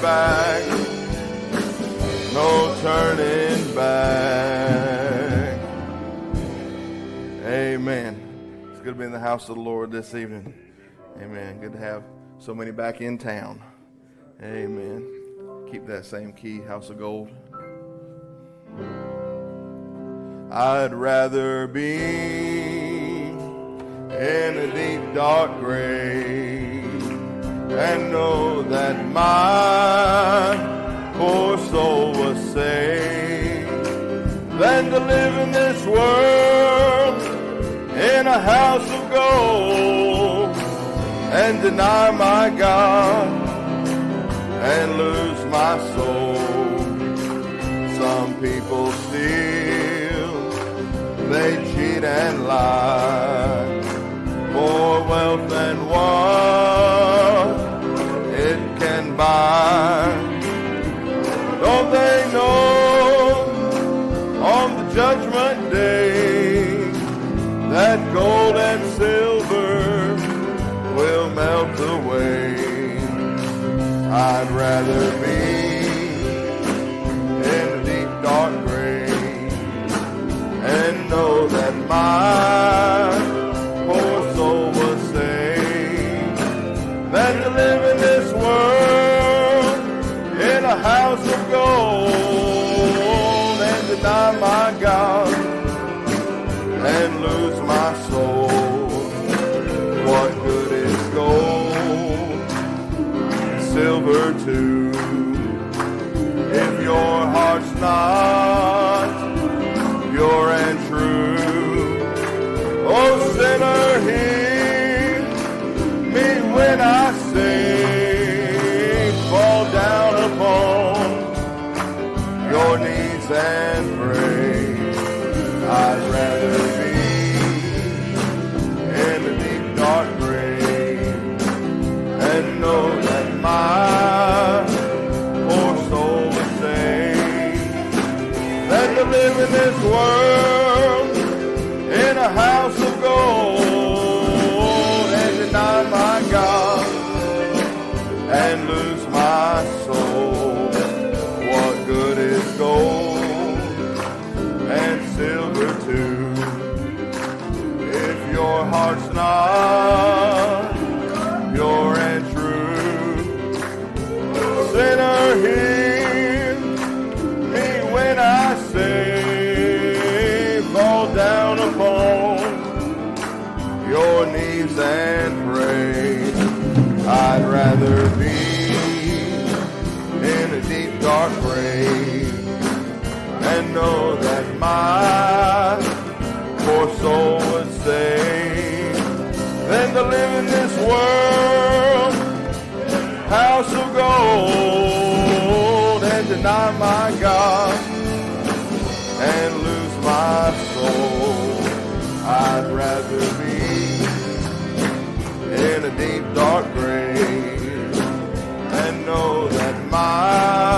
back. No turning back. Amen. It's good to be in the house of the Lord this evening. Amen. Good to have so many back in town. Amen. Keep that same key, House of Gold. I'd rather be in a deep dark grave and know that my poor soul was saved than to live in this world in a house of gold and deny my God and lose my soul. Some people steal, they cheat and lie for wealth and what it buy. Don't they know on the judgment day that gold and silver will melt away? I'd rather be in the deep dark grave and know that my deny my God and lose my soul. What good is gold, silver too, if your heart's not pure and true? Oh, sinner, hear me when I say, fall down upon your knees and this world are and know that my poor soul would say, Than to live in this world, house of gold, and deny my God and lose my soul. I'd rather be in a deep dark grave and know that my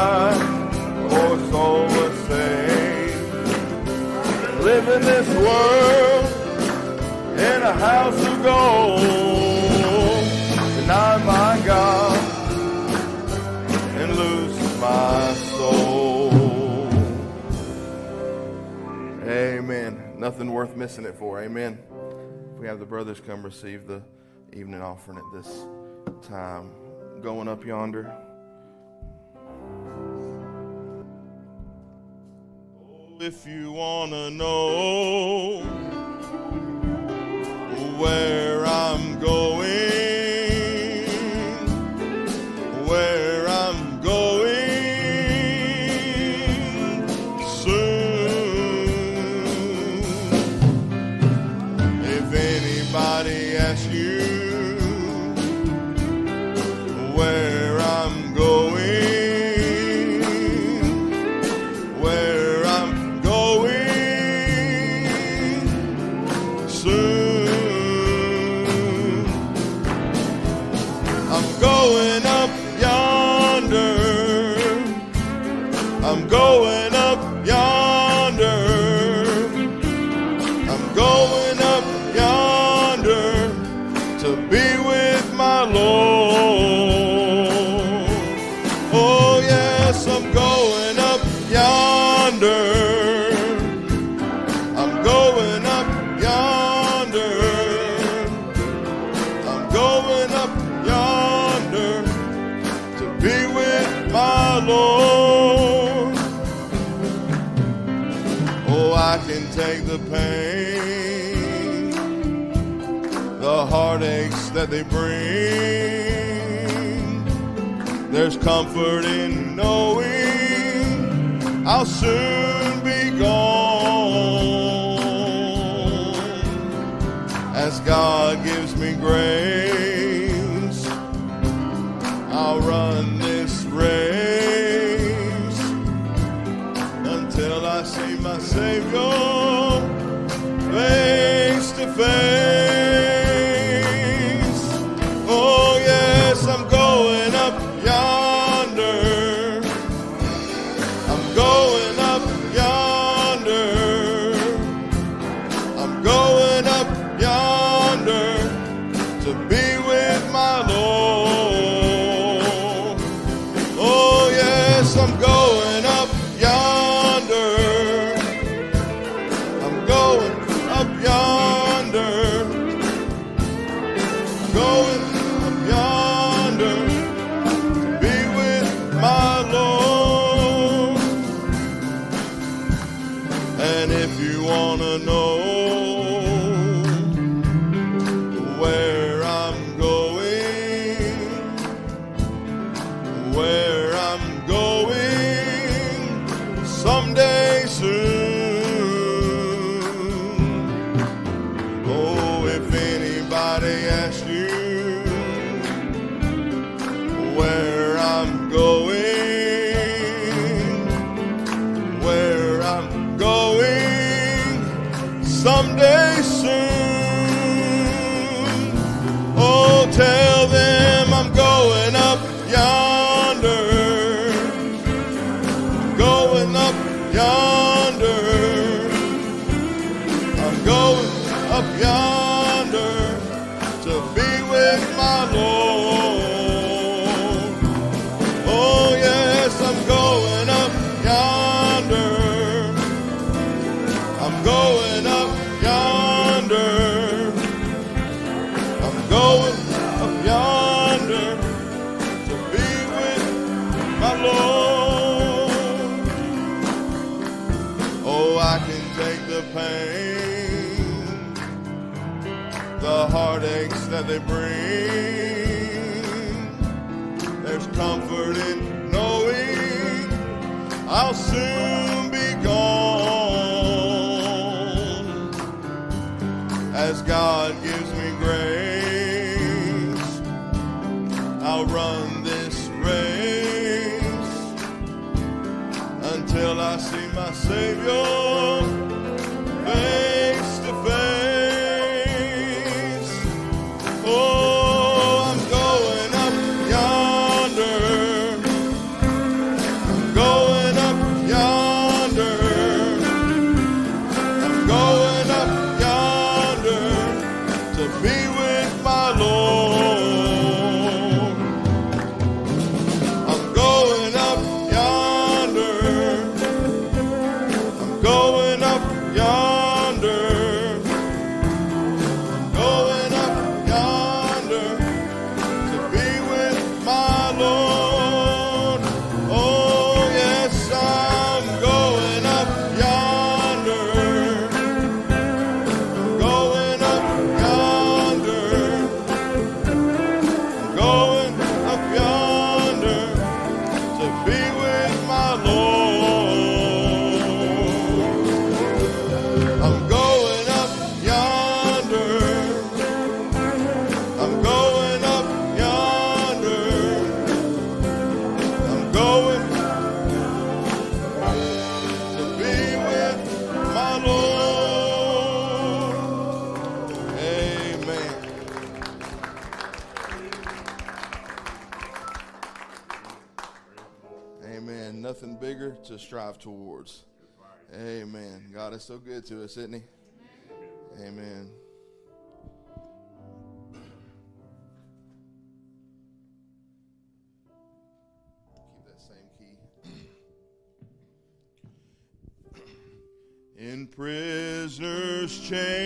live in this world in a house of gold. Deny my God and lose my soul. Amen. Nothing worth missing it for. Amen. If we have the brothers come receive the evening offering at this time. Going up yonder. if you wanna know where they bring. There's comfort in knowing I'll soon be gone as God gives me grace. as God gives me grace. I'll run this race until I see my Savior. is so good to us, isn't he? Amen. Amen. Keep that same key. In prisoners' chains.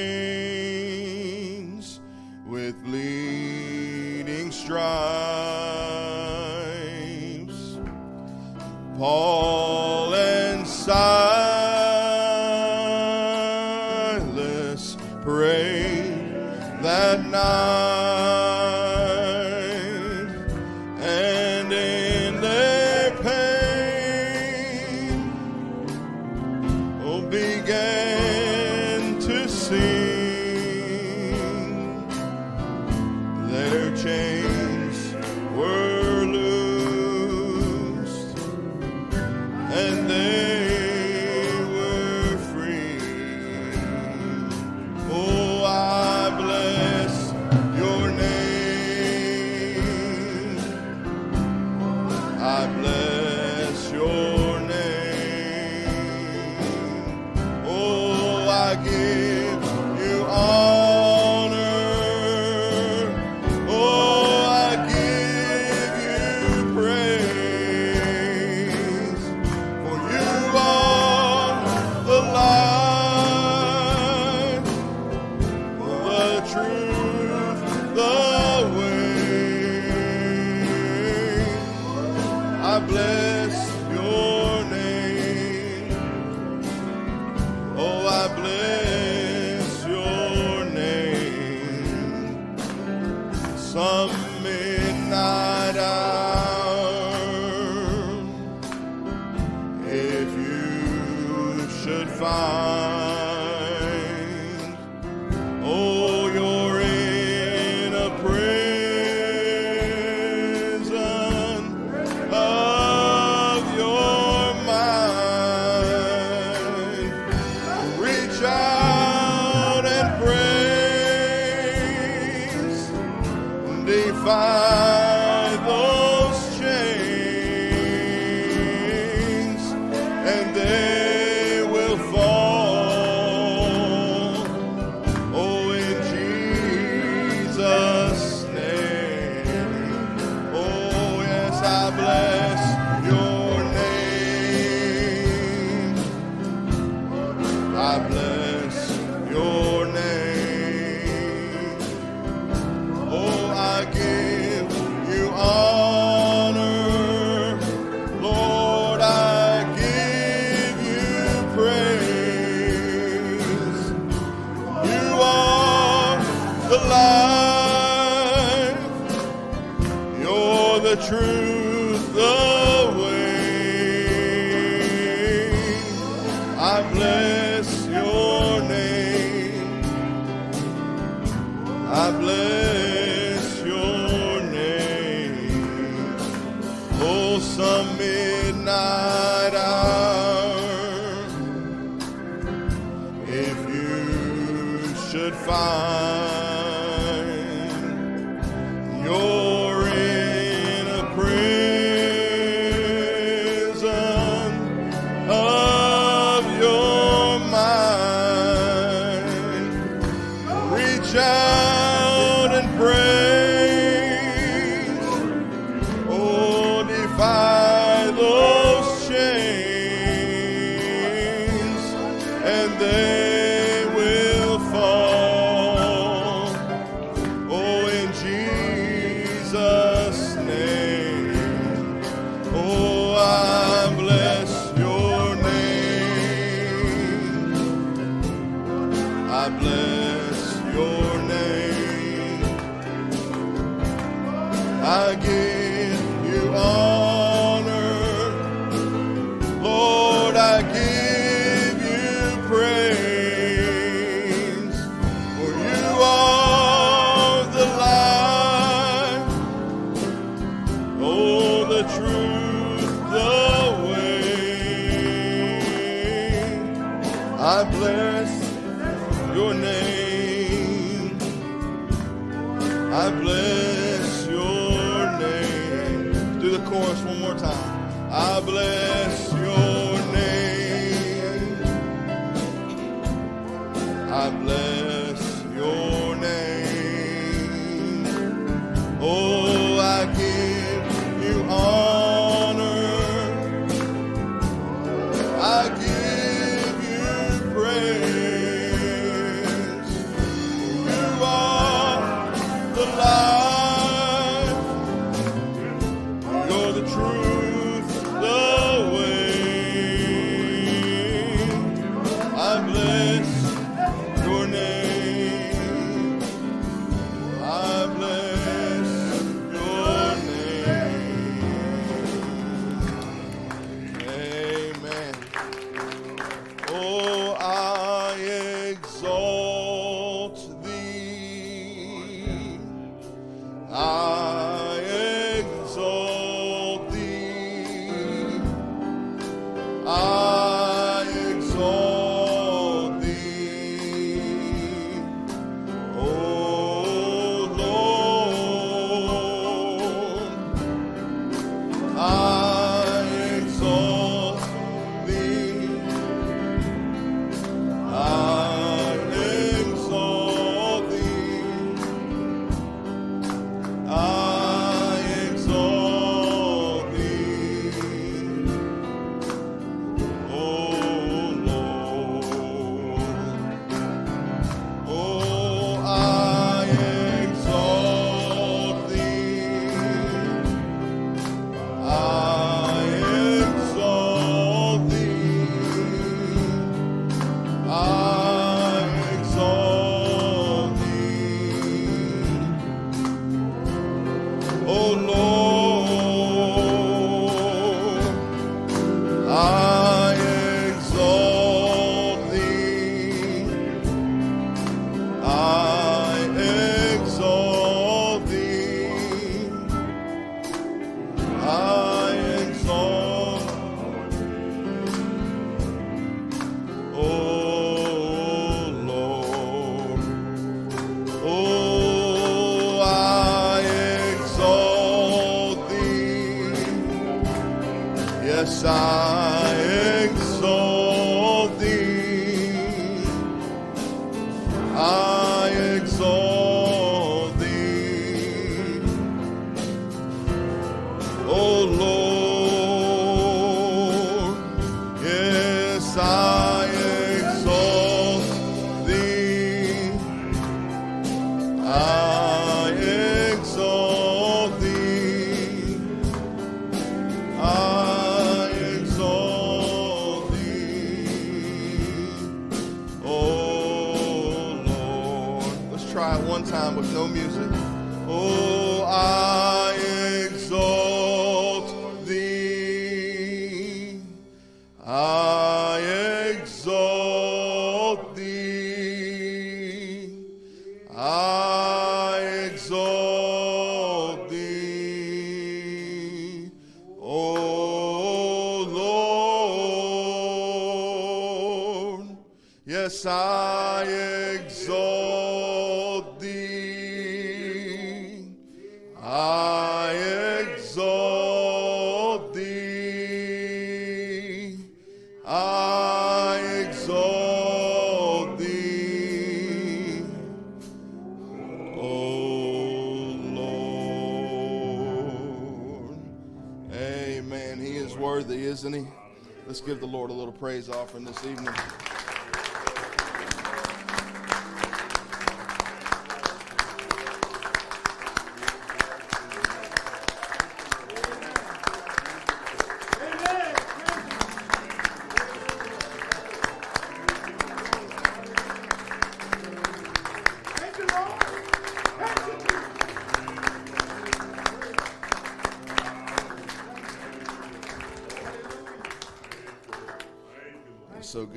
Praise offering this evening.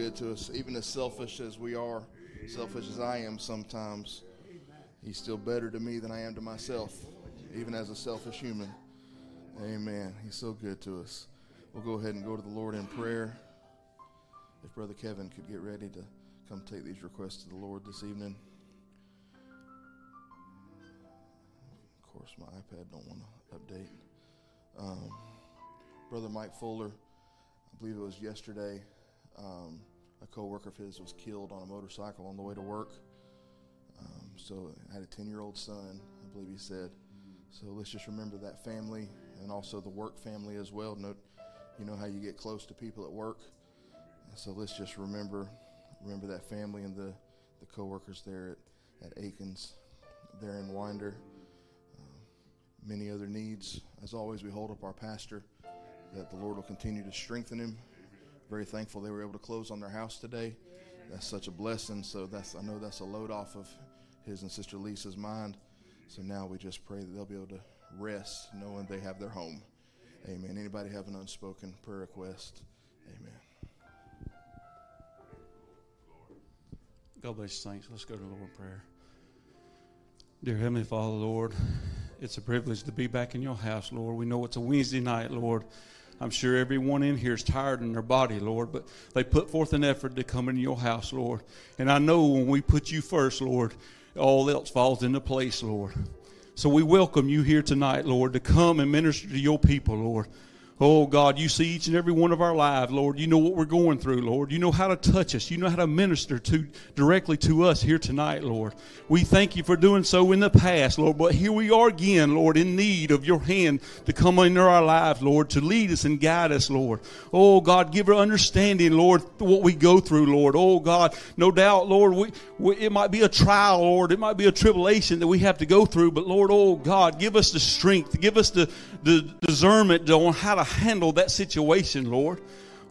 Good to us. Even as selfish as we are, selfish as I am sometimes, He's still better to me than I am to myself, even as a selfish human. Amen. He's so good to us. We'll go ahead and go to the Lord in prayer. If Brother Kevin could get ready to come take these requests to the Lord this evening. Of course, my iPad don't want to update. Um, Brother Mike Fuller, I believe it was yesterday, um, a coworker of his was killed on a motorcycle on the way to work. Um, so I had a 10 year old son, I believe he said. So let's just remember that family and also the work family as well. Note, you know how you get close to people at work. So let's just remember remember that family and the, the coworkers there at, at Aikens, there in Winder. Um, many other needs. As always, we hold up our pastor that the Lord will continue to strengthen him very thankful they were able to close on their house today. That's such a blessing. So that's I know that's a load off of his and Sister Lisa's mind. So now we just pray that they'll be able to rest knowing they have their home. Amen. Anybody have an unspoken prayer request? Amen. God bless you, saints. Let's go to the Lord in prayer. Dear Heavenly Father, Lord, it's a privilege to be back in your house, Lord. We know it's a Wednesday night, Lord. I'm sure everyone in here is tired in their body, Lord, but they put forth an effort to come into your house, Lord. And I know when we put you first, Lord, all else falls into place, Lord. So we welcome you here tonight, Lord, to come and minister to your people, Lord. Oh God, you see each and every one of our lives, Lord. You know what we're going through, Lord. You know how to touch us. You know how to minister to directly to us here tonight, Lord. We thank you for doing so in the past, Lord. But here we are again, Lord, in need of your hand to come into our lives, Lord, to lead us and guide us, Lord. Oh God, give our understanding, Lord, what we go through, Lord. Oh God, no doubt, Lord, we, we, it might be a trial, Lord. It might be a tribulation that we have to go through. But Lord, oh God, give us the strength, give us the, the discernment on how to handle that situation, Lord.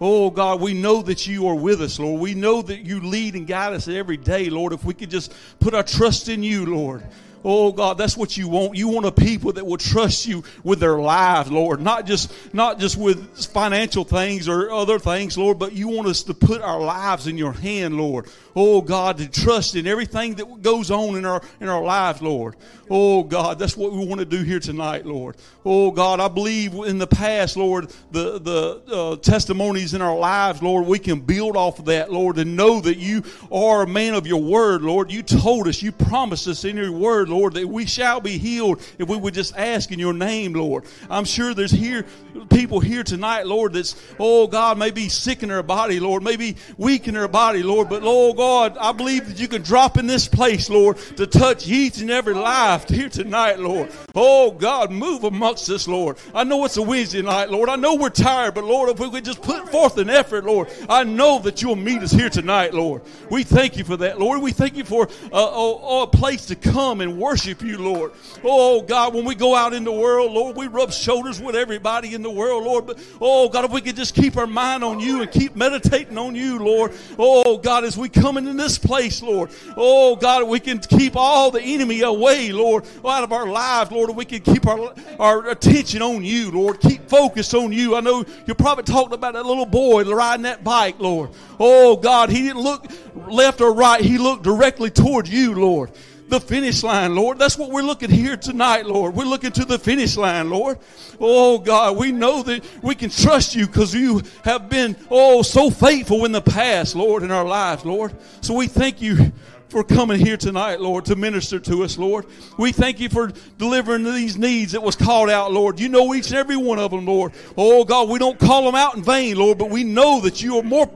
Oh God, we know that you are with us, Lord. We know that you lead and guide us every day, Lord. If we could just put our trust in you, Lord. Oh God, that's what you want. You want a people that will trust you with their lives, Lord. Not just not just with financial things or other things, Lord, but you want us to put our lives in your hand, Lord. Oh God, to trust in everything that goes on in our in our lives, Lord. Oh God, that's what we want to do here tonight, Lord. Oh God, I believe in the past, Lord, the the uh, testimonies in our lives, Lord, we can build off of that, Lord, and know that you are a man of your word, Lord. You told us, you promised us in your word, Lord, that we shall be healed if we would just ask in your name, Lord. I'm sure there's here people here tonight, Lord, that's oh God, may be sick in their body, Lord, maybe weak in their body, Lord, but oh God, I believe that you can drop in this place, Lord, to touch each and every life here tonight, Lord. Oh God, move amongst us, Lord. I know it's a Wednesday night, Lord. I know we're tired, but Lord, if we could just put forth an effort, Lord, I know that you'll meet us here tonight, Lord. We thank you for that, Lord. We thank you for a, a, a place to come and worship you, Lord. Oh God, when we go out in the world, Lord, we rub shoulders with everybody in the world, Lord. But oh God, if we could just keep our mind on you and keep meditating on you, Lord. Oh God, as we come into this place, Lord. Oh God, we can keep all the enemy away, Lord. Lord, out of our lives, Lord, we can keep our, our attention on you, Lord. Keep focused on you. I know you probably talked about that little boy riding that bike, Lord. Oh, God, he didn't look left or right. He looked directly toward you, Lord. The finish line, Lord. That's what we're looking here tonight, Lord. We're looking to the finish line, Lord. Oh God, we know that we can trust you because you have been, oh, so faithful in the past, Lord, in our lives, Lord. So we thank you for coming here tonight, Lord, to minister to us, Lord. We thank you for delivering these needs that was called out, Lord. You know each and every one of them, Lord. Oh, God, we don't call them out in vain, Lord, but we know that you are more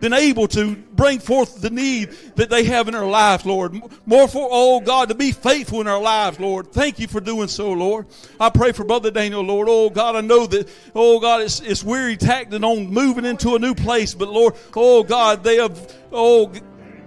than able to bring forth the need that they have in their lives, Lord. More for, oh, God, to be faithful in our lives, Lord. Thank you for doing so, Lord. I pray for Brother Daniel, Lord. Oh, God, I know that, oh, God, it's, it's weary tacting on moving into a new place, but Lord, oh, God, they have, oh,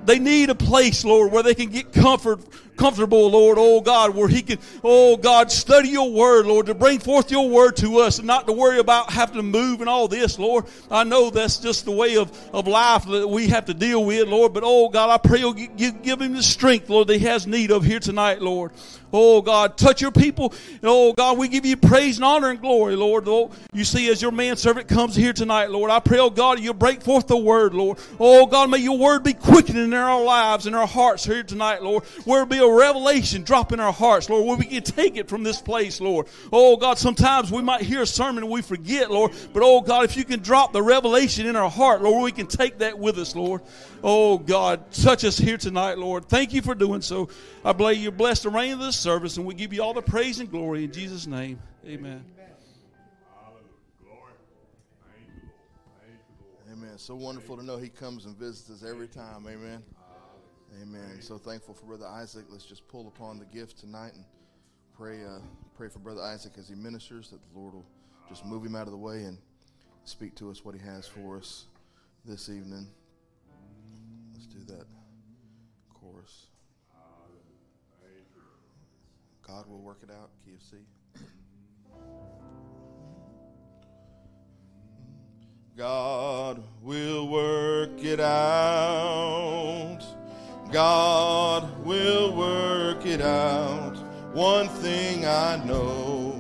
they need a place, Lord, where they can get comfort comfortable, Lord, oh God, where he can, oh God, study your word, Lord, to bring forth your word to us and not to worry about having to move and all this, Lord. I know that's just the way of, of life that we have to deal with, Lord, but oh God, I pray you'll give, give him the strength, Lord, that he has need of here tonight, Lord. Oh God, touch your people. Oh God, we give you praise and honor and glory, Lord. Oh, you see, as your manservant comes here tonight, Lord, I pray, oh God, you'll break forth the word, Lord. Oh God, may your word be quickening in our lives and our hearts here tonight, Lord. Where be a revelation drop in our hearts, Lord, where we can take it from this place, Lord. Oh God, sometimes we might hear a sermon and we forget, Lord. But oh God, if you can drop the revelation in our heart, Lord, we can take that with us, Lord. Oh God, touch us here tonight, Lord. Thank you for doing so. I believe you bless the reign of this service, and we give you all the praise and glory in Jesus' name. Amen. Amen. So wonderful to know He comes and visits us every time. Amen. Amen. So thankful for Brother Isaac. Let's just pull upon the gift tonight and pray. Uh, pray for Brother Isaac as he ministers that the Lord will just move him out of the way and speak to us what He has for us this evening. Let's do that chorus. God will work it out, KFC. God will work it out. God will work it out. One thing I know,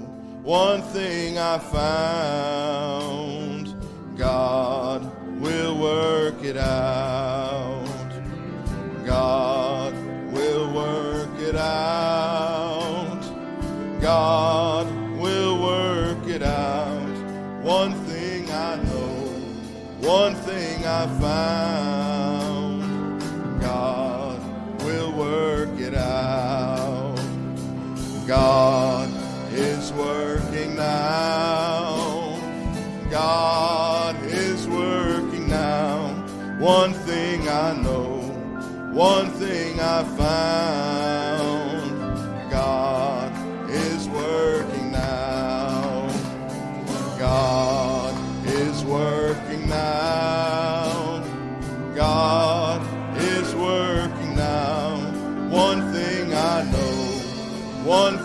one thing I found. God will work it out. God will work it out. God will work it out. One thing I know, one thing I found. God is working now. God is working now. One thing I know, one thing I found. One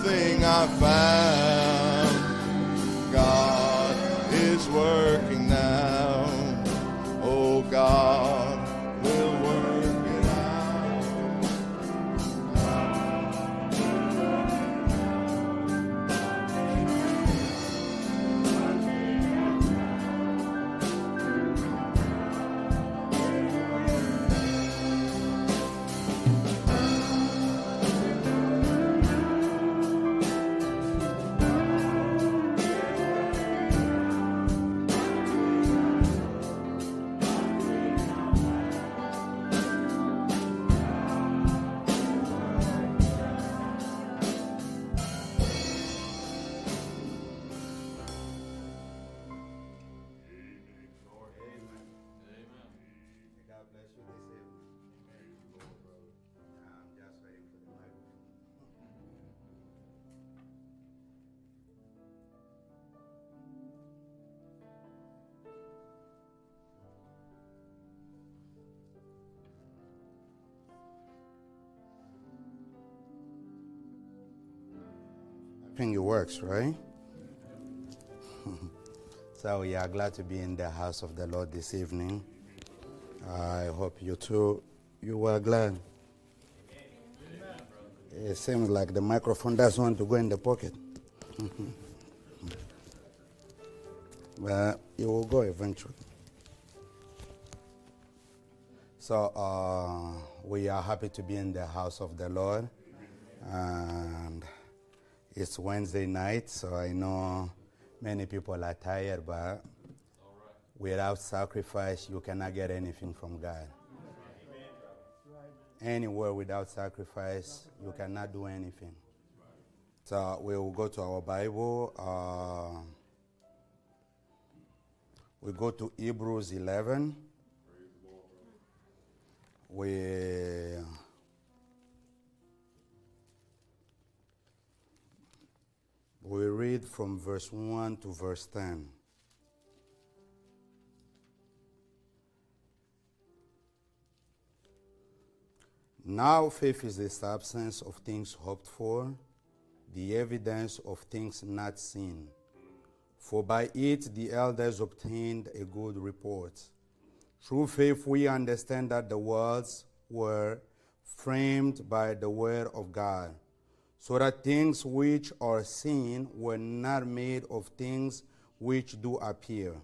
works, right? so we are glad to be in the house of the Lord this evening. I hope you too, you were glad. It seems like the microphone doesn't want to go in the pocket. but it will go eventually. So uh, we are happy to be in the house of the Lord. And it's Wednesday night, so I know many people are tired, but without sacrifice, you cannot get anything from God. Anywhere without sacrifice, you cannot do anything. So we will go to our Bible. Uh, we go to Hebrews 11. We we read from verse 1 to verse 10. Now faith is the substance of things hoped for, the evidence of things not seen. For by it the elders obtained a good report. Through faith we understand that the worlds were framed by the word of God, so that things which are seen were not made of things which do appear.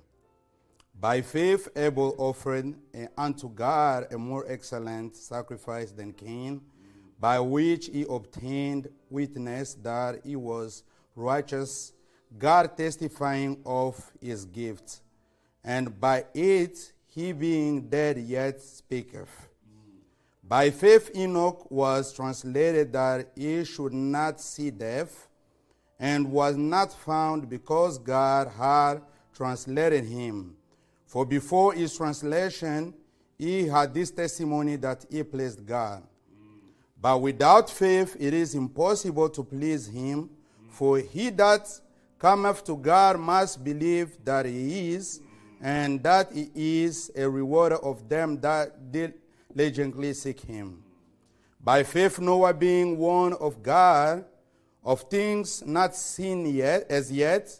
By faith, Abel offered unto God a more excellent sacrifice than Cain, by which he obtained witness that he was righteous, God testifying of his gift. And by it, he being dead yet speaketh. By faith, Enoch was translated that he should not see death, and was not found because God had translated him. For before his translation, he had this testimony that he pleased God. But without faith, it is impossible to please him. For he that cometh to God must believe that he is, and that he is a rewarder of them that diligently seek him. By faith, Noah, being warned of God, of things not seen yet as yet,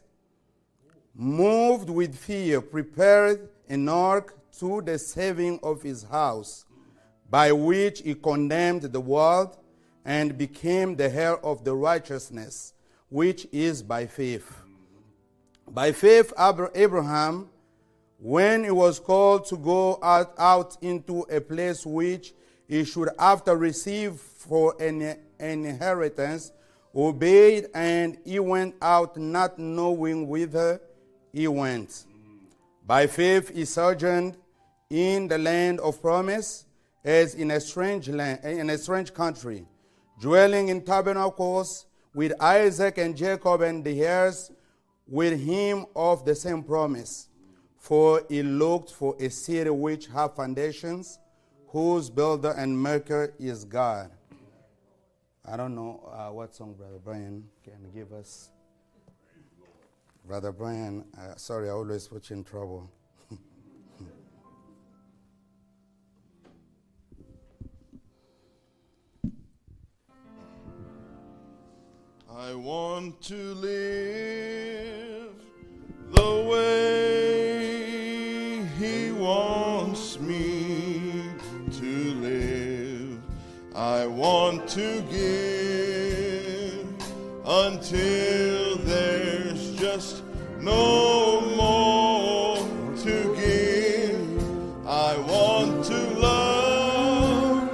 moved with fear, prepared an ark to the saving of his house, by which he condemned the world and became the heir of the righteousness, which is by faith. By faith, Abraham, when he was called to go out, out into a place which he should after receive for an, an inheritance, obeyed, and he went out not knowing whither he went. By faith he sojourned in the land of promise, as in a strange land, in a strange country, dwelling in tabernacles with Isaac and Jacob and the heirs with him of the same promise. For he looked for a city which hath foundations, whose builder and maker is God. I don't know uh, what song Brother Brian can give us. Brother Brian, uh, sorry, I always put you in trouble. I want to live the way wants me to live. I want to give until there's just no more to give. I want to love,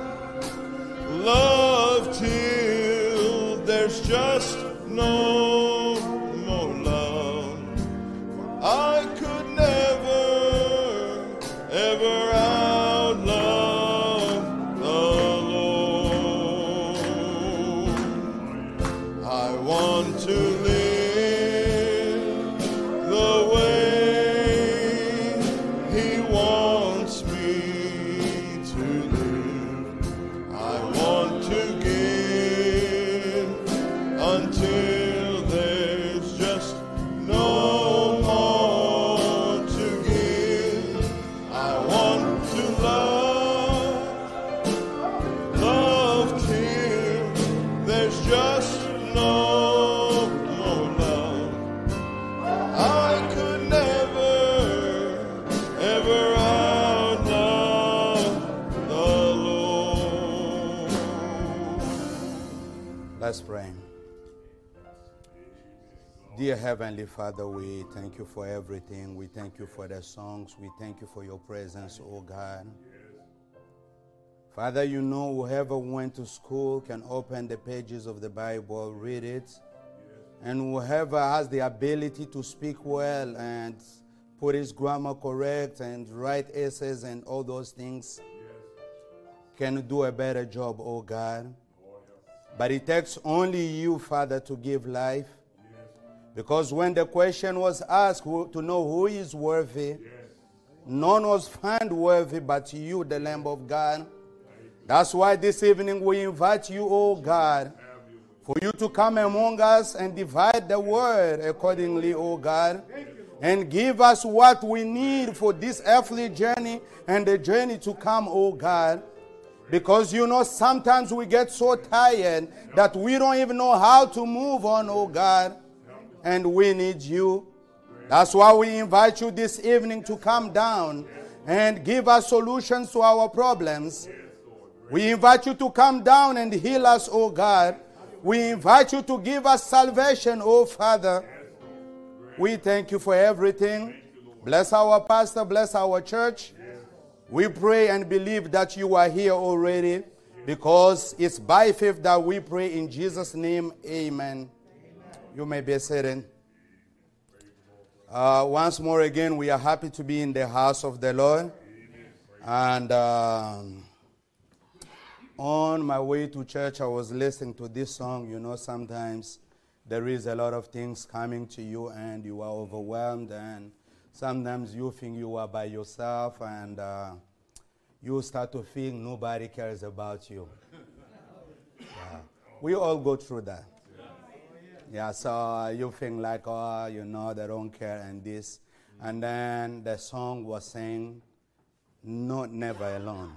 love till there's just no Let's pray. Dear Heavenly Father, we thank you for everything. We thank you for the songs. We thank you for your presence, oh God. Father, you know whoever went to school can open the pages of the Bible, read it. And whoever has the ability to speak well and put his grammar correct and write essays and all those things can do a better job, oh God. But it takes only you, Father, to give life. Because when the question was asked who, to know who is worthy, none was found worthy but you, the Lamb of God. That's why this evening we invite you, oh God, for you to come among us and divide the word accordingly, oh God, and give us what we need for this earthly journey and the journey to come, oh God. Because you know, sometimes we get so tired that we don't even know how to move on, oh God, and we need you. That's why we invite you this evening to come down and give us solutions to our problems. We invite you to come down and heal us, oh God. We invite you to give us salvation, oh Father. We thank you for everything. Bless our pastor, bless our church. We pray and believe that you are here already because it's by faith that we pray in Jesus' name. Amen. You may be sitting. Uh, once more again, we are happy to be in the house of the Lord. And um, on my way to church, I was listening to this song. You know, sometimes there is a lot of things coming to you and you are overwhelmed and sometimes you think you are by yourself and uh, you start to feel nobody cares about you. Yeah. We all go through that. Yeah, so you think like, oh, you know, they don't care and this. And then the song was saying, not never alone.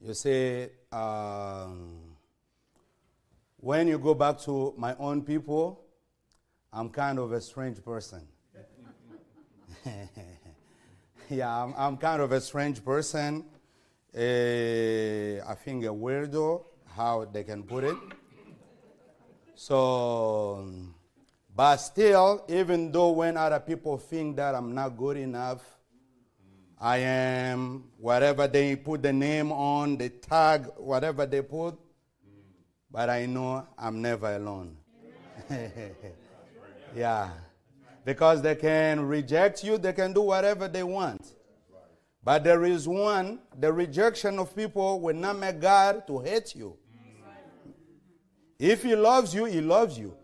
You see, um, when you go back to my own people, I'm kind of a strange person. yeah, I'm, I'm, kind of a strange person. Uh, I think a weirdo, how they can put it. So, but still, even though when other people think that I'm not good enough, I am whatever they put the name on, the tag, whatever they put, but I know I'm never alone. yeah. Because they can reject you, they can do whatever they want. But there is one, the rejection of people will not make God to hate you. If He loves you, He loves you.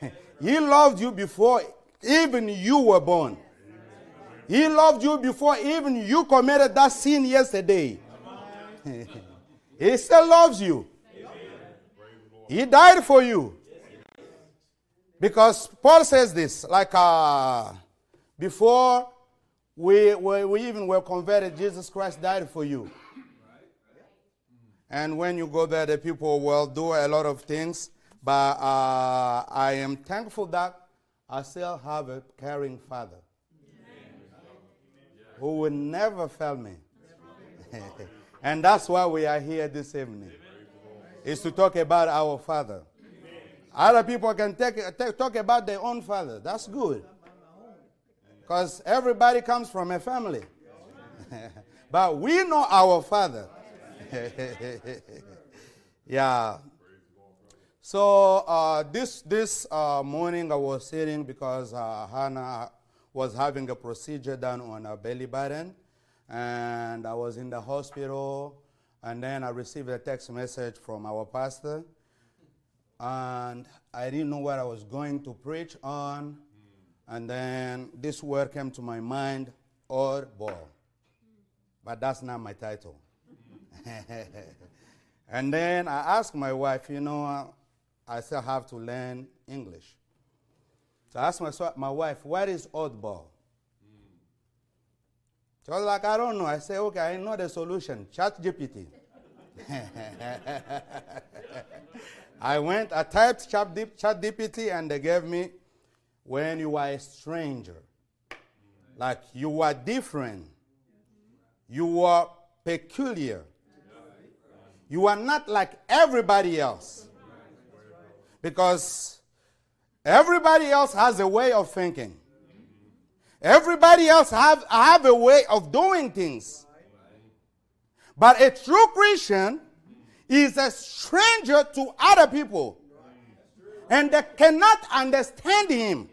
he loved you before even you were born. He loved you before even you committed that sin yesterday. he still loves you. He died for you. Because Paul says this, like uh, before we, we, we even were converted, Jesus Christ died for you. And when you go there, the people will do a lot of things. But uh, I am thankful that I still have a caring father who will never fail me. and that's why we are here this evening. Is to talk about our father. Other people can take, take, talk about their own father. That's good. Because everybody comes from a family. but we know our father. yeah. So uh, this this uh, morning I was sitting because uh, Hannah was having a procedure done on her belly button, and I was in the hospital, and then I received a text message from our pastor, and I didn't know what I was going to preach on, and then this word came to my mind, or ball, but that's not my title. and then I asked my wife, you know, I still have to learn English. So I asked my, my wife, what is oddball? She was like, I don't know. I said, okay, I know the solution. Chat GPT. I went, I typed chat, chat and they gave me when you are a stranger. Like you are different. You are peculiar. You are not like everybody else. Because everybody else has a way of thinking. Everybody else have, have a way of doing things. But a true Christian is a stranger to other people. And they cannot understand him.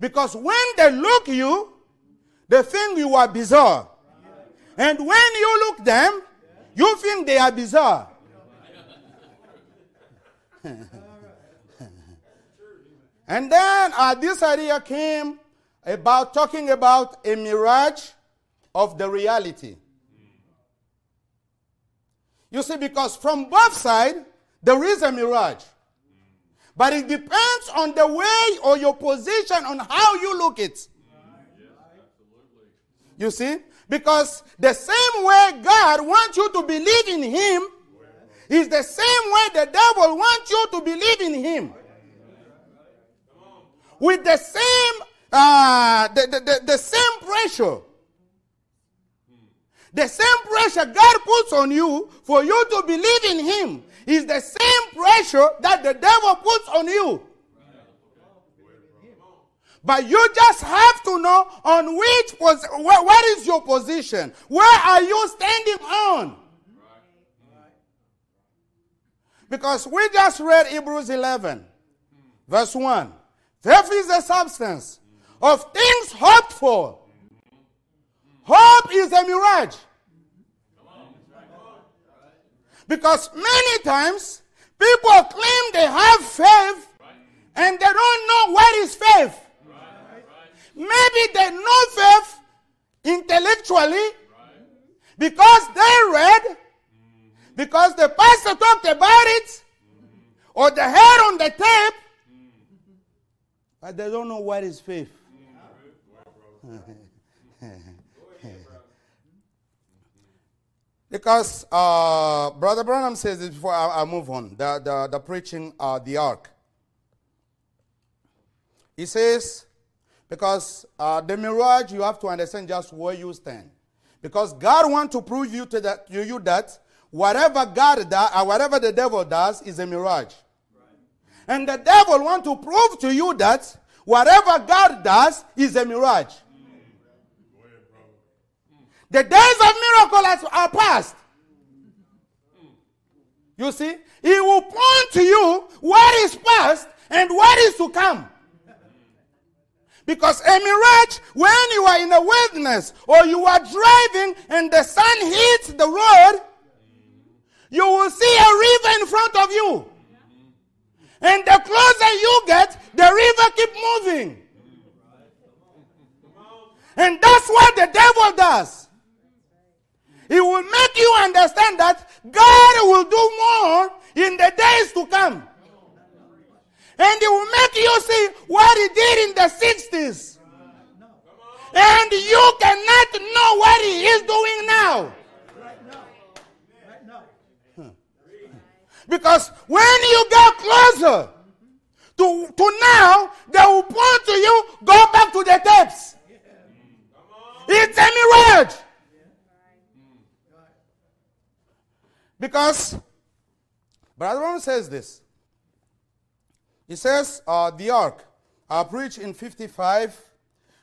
Because when they look you, they think you are bizarre. And when you look them, you think they are bizarre. and then uh, this idea came about talking about a mirage of the reality. You see, because from both sides, there is a mirage. But it depends on the way or your position on how you look it. You see? Because the same way God wants you to believe in Him is the same way the devil wants you to believe in Him. With the same, uh, the, the, the, the same pressure. The same pressure God puts on you for you to believe in Him is the same pressure that the devil puts on you. But you just have to know on which pos- where, what is your position? Where are you standing on? Because we just read Hebrews 11, verse 1. Faith is the substance of things hoped for. Hope is a mirage. Because many times people claim they have faith and they don't know what is faith. Maybe they know faith intellectually because they read, because the pastor talked about it, or they heard on the tape, but they don't know what is faith. because uh, Brother Branham says this before I, I move on, the, the, the preaching uh, the ark. He says, because uh, the mirage, you have to understand just where you stand. Because God wants to prove you to, that, to you that whatever God does, or whatever the devil does, is a mirage. And the devil wants to prove to you that whatever God does is a mirage. The days of miracles are past. You see, he will point to you what is past and what is to come. Because a mirage, when you are in the wilderness or you are driving and the sun hits the road, you will see a river in front of you. And the closer you get, the river keep moving. And that's what the devil does. He will make you understand that God will do more in the days to come. And he will make you see what he did in the 60s. And you cannot know what he is doing now. Because when you get closer to, to now, they will point to you, go back to the depths. It's a mirage. Because Brother says this. He says, uh, the ark, I preached in 55,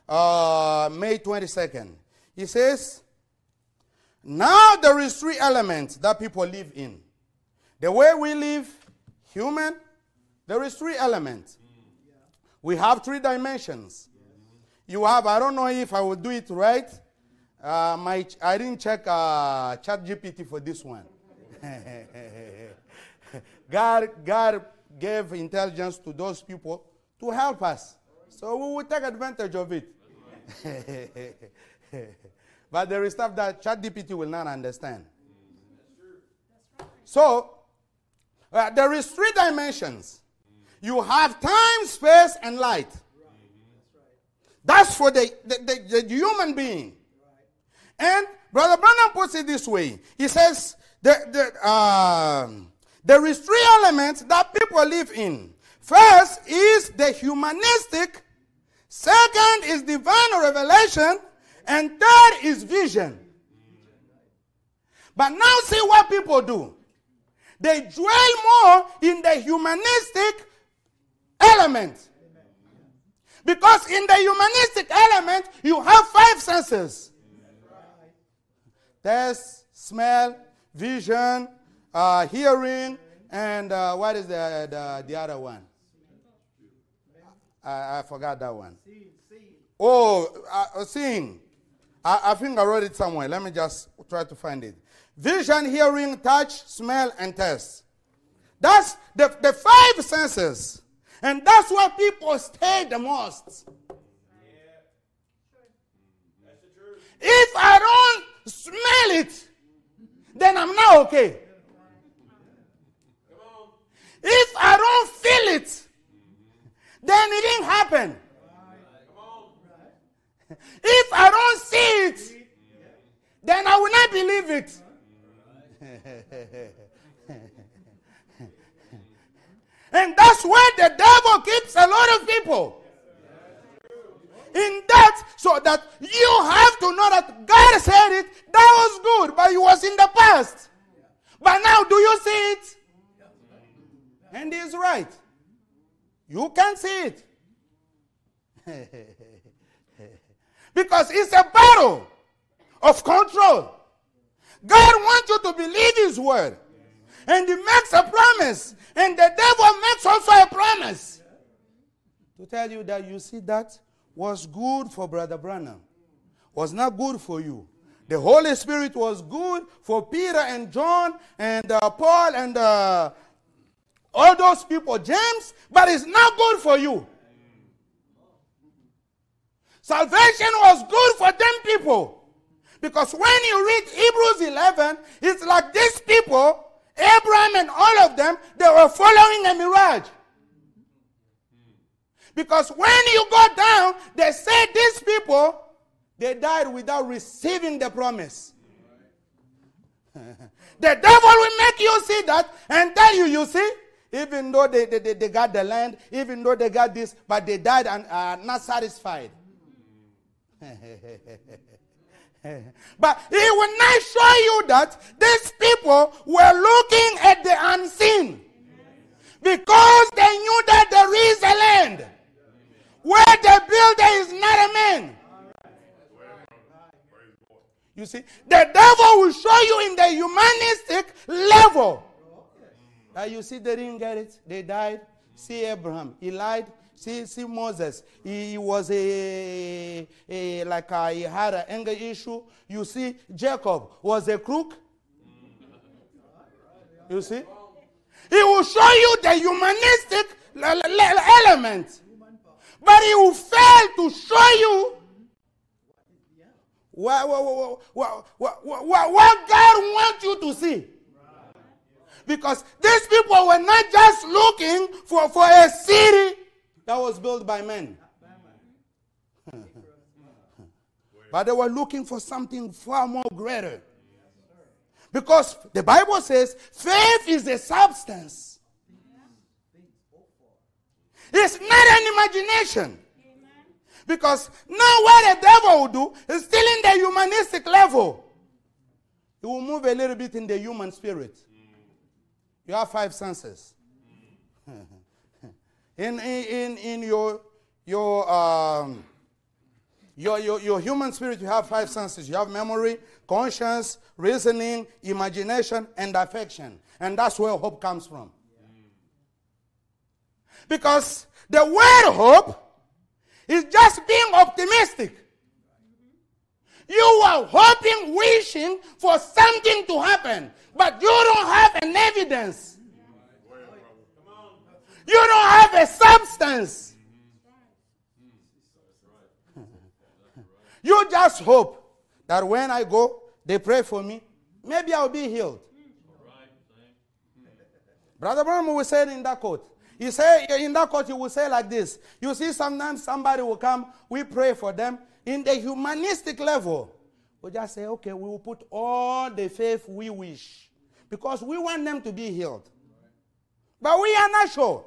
uh, May 22nd. He says, now there is three elements that people live in. The way we live, human, there is three elements. We have three dimensions. You have, I don't know if I will do it right. Uh, my, I didn't check uh, Chat GPT for this one. God, God gave intelligence to those people to help us. So we will take advantage of it. but there is stuff that ChatGPT will not understand. So uh, there is three dimensions. You have time, space, and light. That's for the, the, the, the human being. And Brother Branham puts it this way. He says, the, the, um, there is three elements that people live in. First is the humanistic, second is divine revelation, and third is vision. But now see what people do. They dwell more in the humanistic element. Because in the humanistic element, you have five senses taste, smell, vision, uh, hearing, and uh, what is the, the, the other one? I, I forgot that one. Oh, uh, seeing. I, I think I wrote it somewhere. Let me just try to find it. Vision, hearing, touch, smell, and taste. That's the, the five senses. And that's where people stay the most. If I don't smell it, then I'm not okay. If I don't feel it, then it didn't happen. If I don't see it, then I will not believe it. and that's where the devil keeps a lot of people. In that, so that you have to know that God said it, that was good, but it was in the past. But now, do you see it? And he's right. You can see it. because it's a battle of control. God wants you to believe His word. And He makes a promise. And the devil makes also a promise. To tell you that you see that was good for Brother Branham, was not good for you. The Holy Spirit was good for Peter and John and uh, Paul and uh, all those people, James, but it's not good for you. Salvation was good for them people. Because when you read Hebrews 11, it's like these people, Abraham and all of them, they were following a mirage. Because when you go down, they say these people, they died without receiving the promise. the devil will make you see that and tell you, you see, even though they, they, they got the land, even though they got this, but they died and are not satisfied. but he will not show you that these people were looking at the unseen because they knew that there is a land where the builder is not a man. You see, the devil will show you in the humanistic level uh, you see, they didn't get it. They died. See Abraham. He lied. See, see Moses. He, he was a, a like a, he had an anger issue. You see, Jacob was a crook. You see? He will show you the humanistic element. But he will fail to show you what, what, what, what, what, what God wants you to see. Because these people were not just looking for, for a city that was built by men. but they were looking for something far more greater. Because the Bible says faith is a substance. It's not an imagination. Because now what the devil will do is still in the humanistic level. He will move a little bit in the human spirit. You have five senses. in, in, in your, your, um, your, your, your human spirit, you have five senses. You have memory, conscience, reasoning, imagination, and affection. And that's where hope comes from. Because the word hope is just being optimistic. You are hoping, wishing for something to happen, but you don't have an evidence. You don't have a substance. You just hope that when I go, they pray for me, maybe I'll be healed. Brother Branham will say in that quote. He say in that court, he will say like this. You see, sometimes somebody will come, we pray for them, in the humanistic level, we just say, okay, we will put all the faith we wish because we want them to be healed. But we are not sure.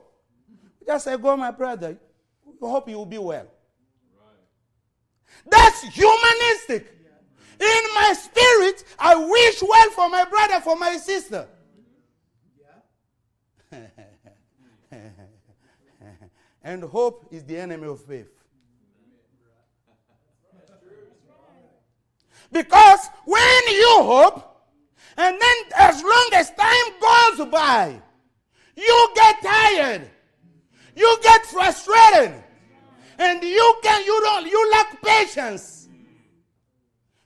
We just say, go, my brother. We hope you will be well. That's humanistic. In my spirit, I wish well for my brother, for my sister. And hope is the enemy of faith. Because when you hope. And then, as long as time goes by, you get tired. You get frustrated. And you can you don't you lack patience.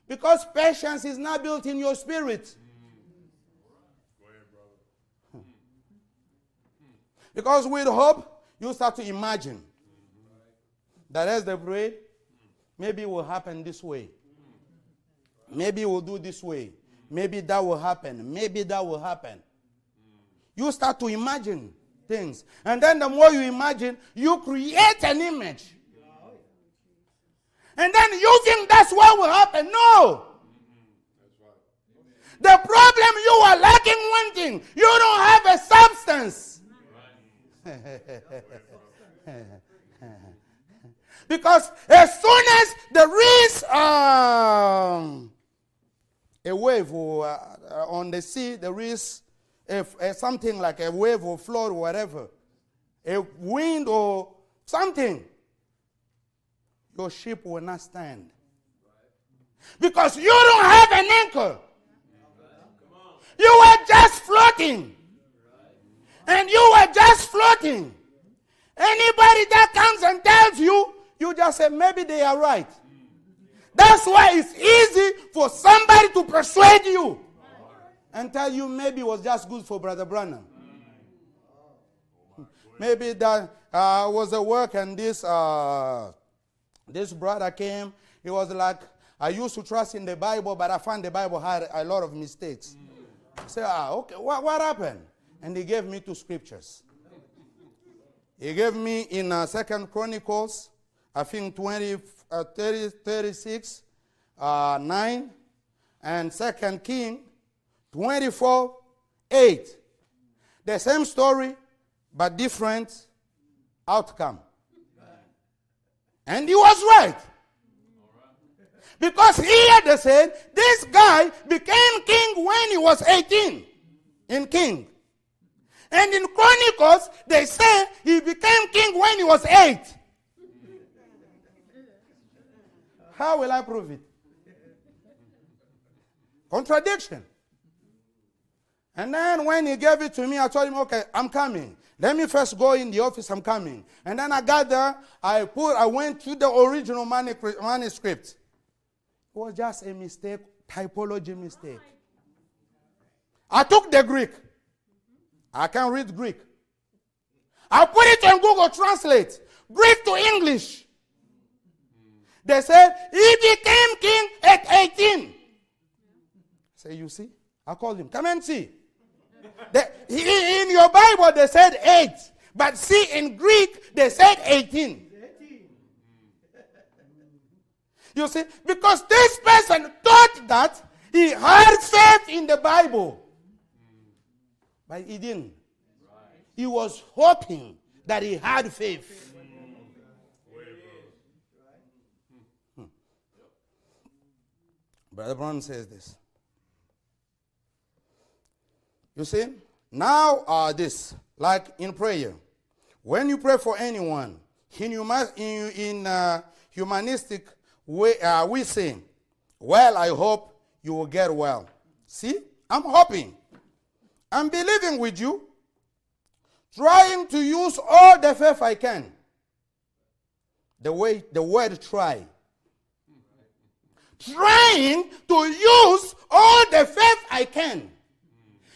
Because patience is not built in your spirit. Because with hope, you start to imagine that as they pray, maybe it will happen this way. Maybe we'll do this way. Maybe that will happen. Maybe that will happen. You start to imagine things. And then the more you imagine, you create an image. And then you think that's what will happen. No. The problem you are lacking one thing. You don't have a substance. because as soon as there is um, a wave or, uh, on the sea, there is something like a wave or flood or whatever, a wind or something, your ship will not stand. Because you don't have an anchor. You are just floating. And you were just floating. Anybody that comes and tells you, you just say, maybe they are right. That's why it's easy for somebody to persuade you and tell you maybe it was just good for Brother Branham. Maybe that uh, was a work and this, uh, this brother came. He was like, I used to trust in the Bible, but I found the Bible had a lot of mistakes. I said, ah, okay, what happened? And he gave me two scriptures. He gave me in uh, Second Chronicles, I think 20, uh, 30, 36, uh, 9, and Second King 24, 8. The same story, but different outcome. And he was right. Because here they said this guy became king when he was 18 in king. And in Chronicles, they say he became king when he was 8. How will I prove it? Contradiction. And then when he gave it to me, I told him, okay, I'm coming. Let me first go in the office, I'm coming. And then I got there, I put, I went to the original manuscript. It was just a mistake, typology mistake. I took the Greek. I can't read Greek. I put it on Google Translate, Greek to English. They said he became king at 18. Say, you see? I called him. Come and see. in your Bible, they said 8. But see, in Greek, they said 18. You see? Because this person thought that he had faith in the Bible. But he didn't. He was hoping that he had faith. Hmm. Brother Branham says this. You see? Now, this, like in prayer, when you pray for anyone, in, huma- in, in uh, humanistic way, uh, we say, Well, I hope you will get well. See? I'm hoping. I'm believing with you, trying to use all the faith I can. The way the word try. Trying to use all the faith I can.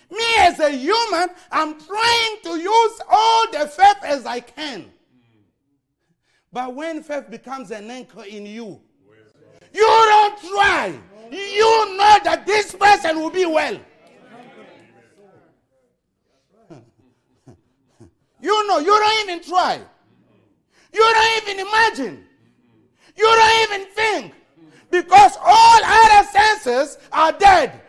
Me as a human, I'm trying to use all the faith as I can. But when faith becomes an anchor in you, you don't try. You know that this person will be well. You know, you don't even try. You don't even imagine. You don't even think. Because all other senses are dead.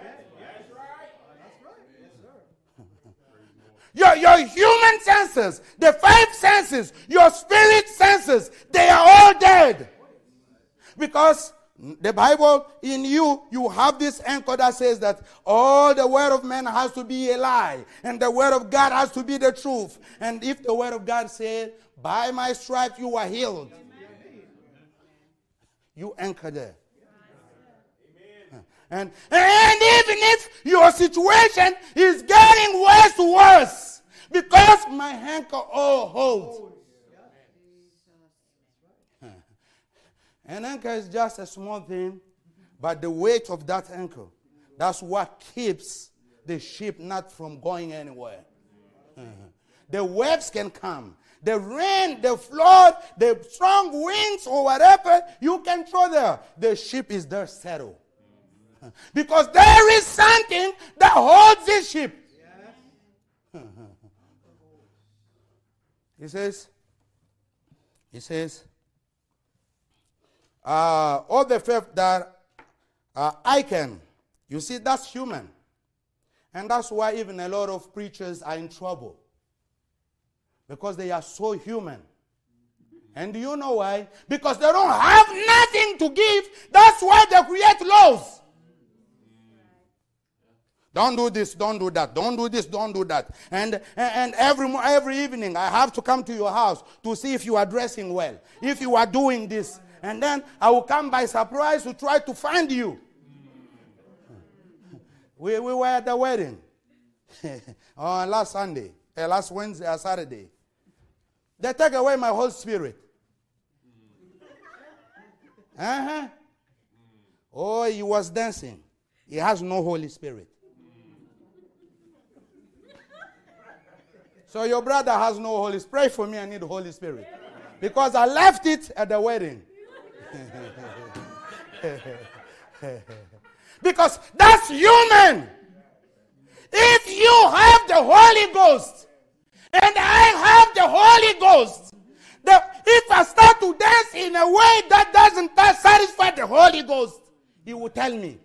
Your, your human senses, the five senses, your spirit senses, they are all dead. Because the Bible in you, you have this anchor that says that all the word of man has to be a lie, and the word of God has to be the truth. And if the word of God said, By my stripes you are healed, you anchor there. And, and if if your situation is getting worse worse because my anchor all holds. An anchor is just a small thing, but the weight of that anchor, that's what keeps the ship not from going anywhere. the waves can come. The rain, the flood, the strong winds, or whatever you can throw there. The ship is there settled. Because there is something that holds this ship. he says, he says, uh, all the faith that uh, I can. You see, that's human. And that's why even a lot of preachers are in trouble. Because they are so human. And do you know why? Because they don't have nothing to give. That's why they create laws. Don't do this, don't do that, don't do this, don't do that. And, and every, every evening I have to come to your house to see if you are dressing well, if you are doing this. And then I will come by surprise to try to find you. We, we were at the wedding on last Sunday, uh, last Wednesday or Saturday. They take away my whole spirit. Uh-huh. Oh, he was dancing. He has no Holy Spirit. So your brother has no Holy Spirit. Pray for me, I need the Holy Spirit. Because I left it at the wedding. because that's human. If you have the Holy Ghost and I have the Holy Ghost, the, if I start to dance in a way that doesn't satisfy the Holy Ghost, He will tell me.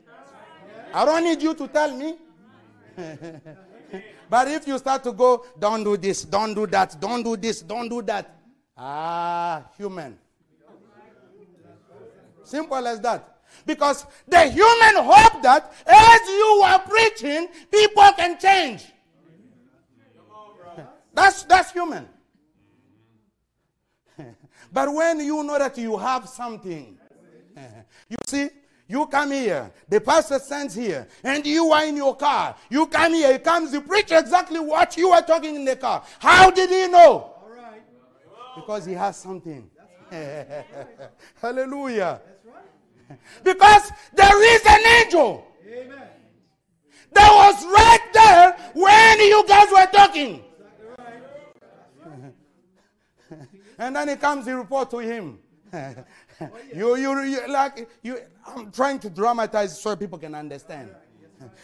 I don't need you to tell me. but if you start to go, don't do this, don't do that, don't do this, don't do that. Ah, human. Simple as that. Because the human hope that as you are preaching, people can change. That's, that's human. but when you know that you have something, you see, you come here, the pastor stands here, and you are in your car. You come here, he comes, he preach exactly what you are talking in the car. How did he know? Because he has something. Hallelujah. Because there is an angel Amen. that was right there when you guys were talking. and then he comes, he report to him. you, you, you, like, you, I'm trying to dramatize so people can understand.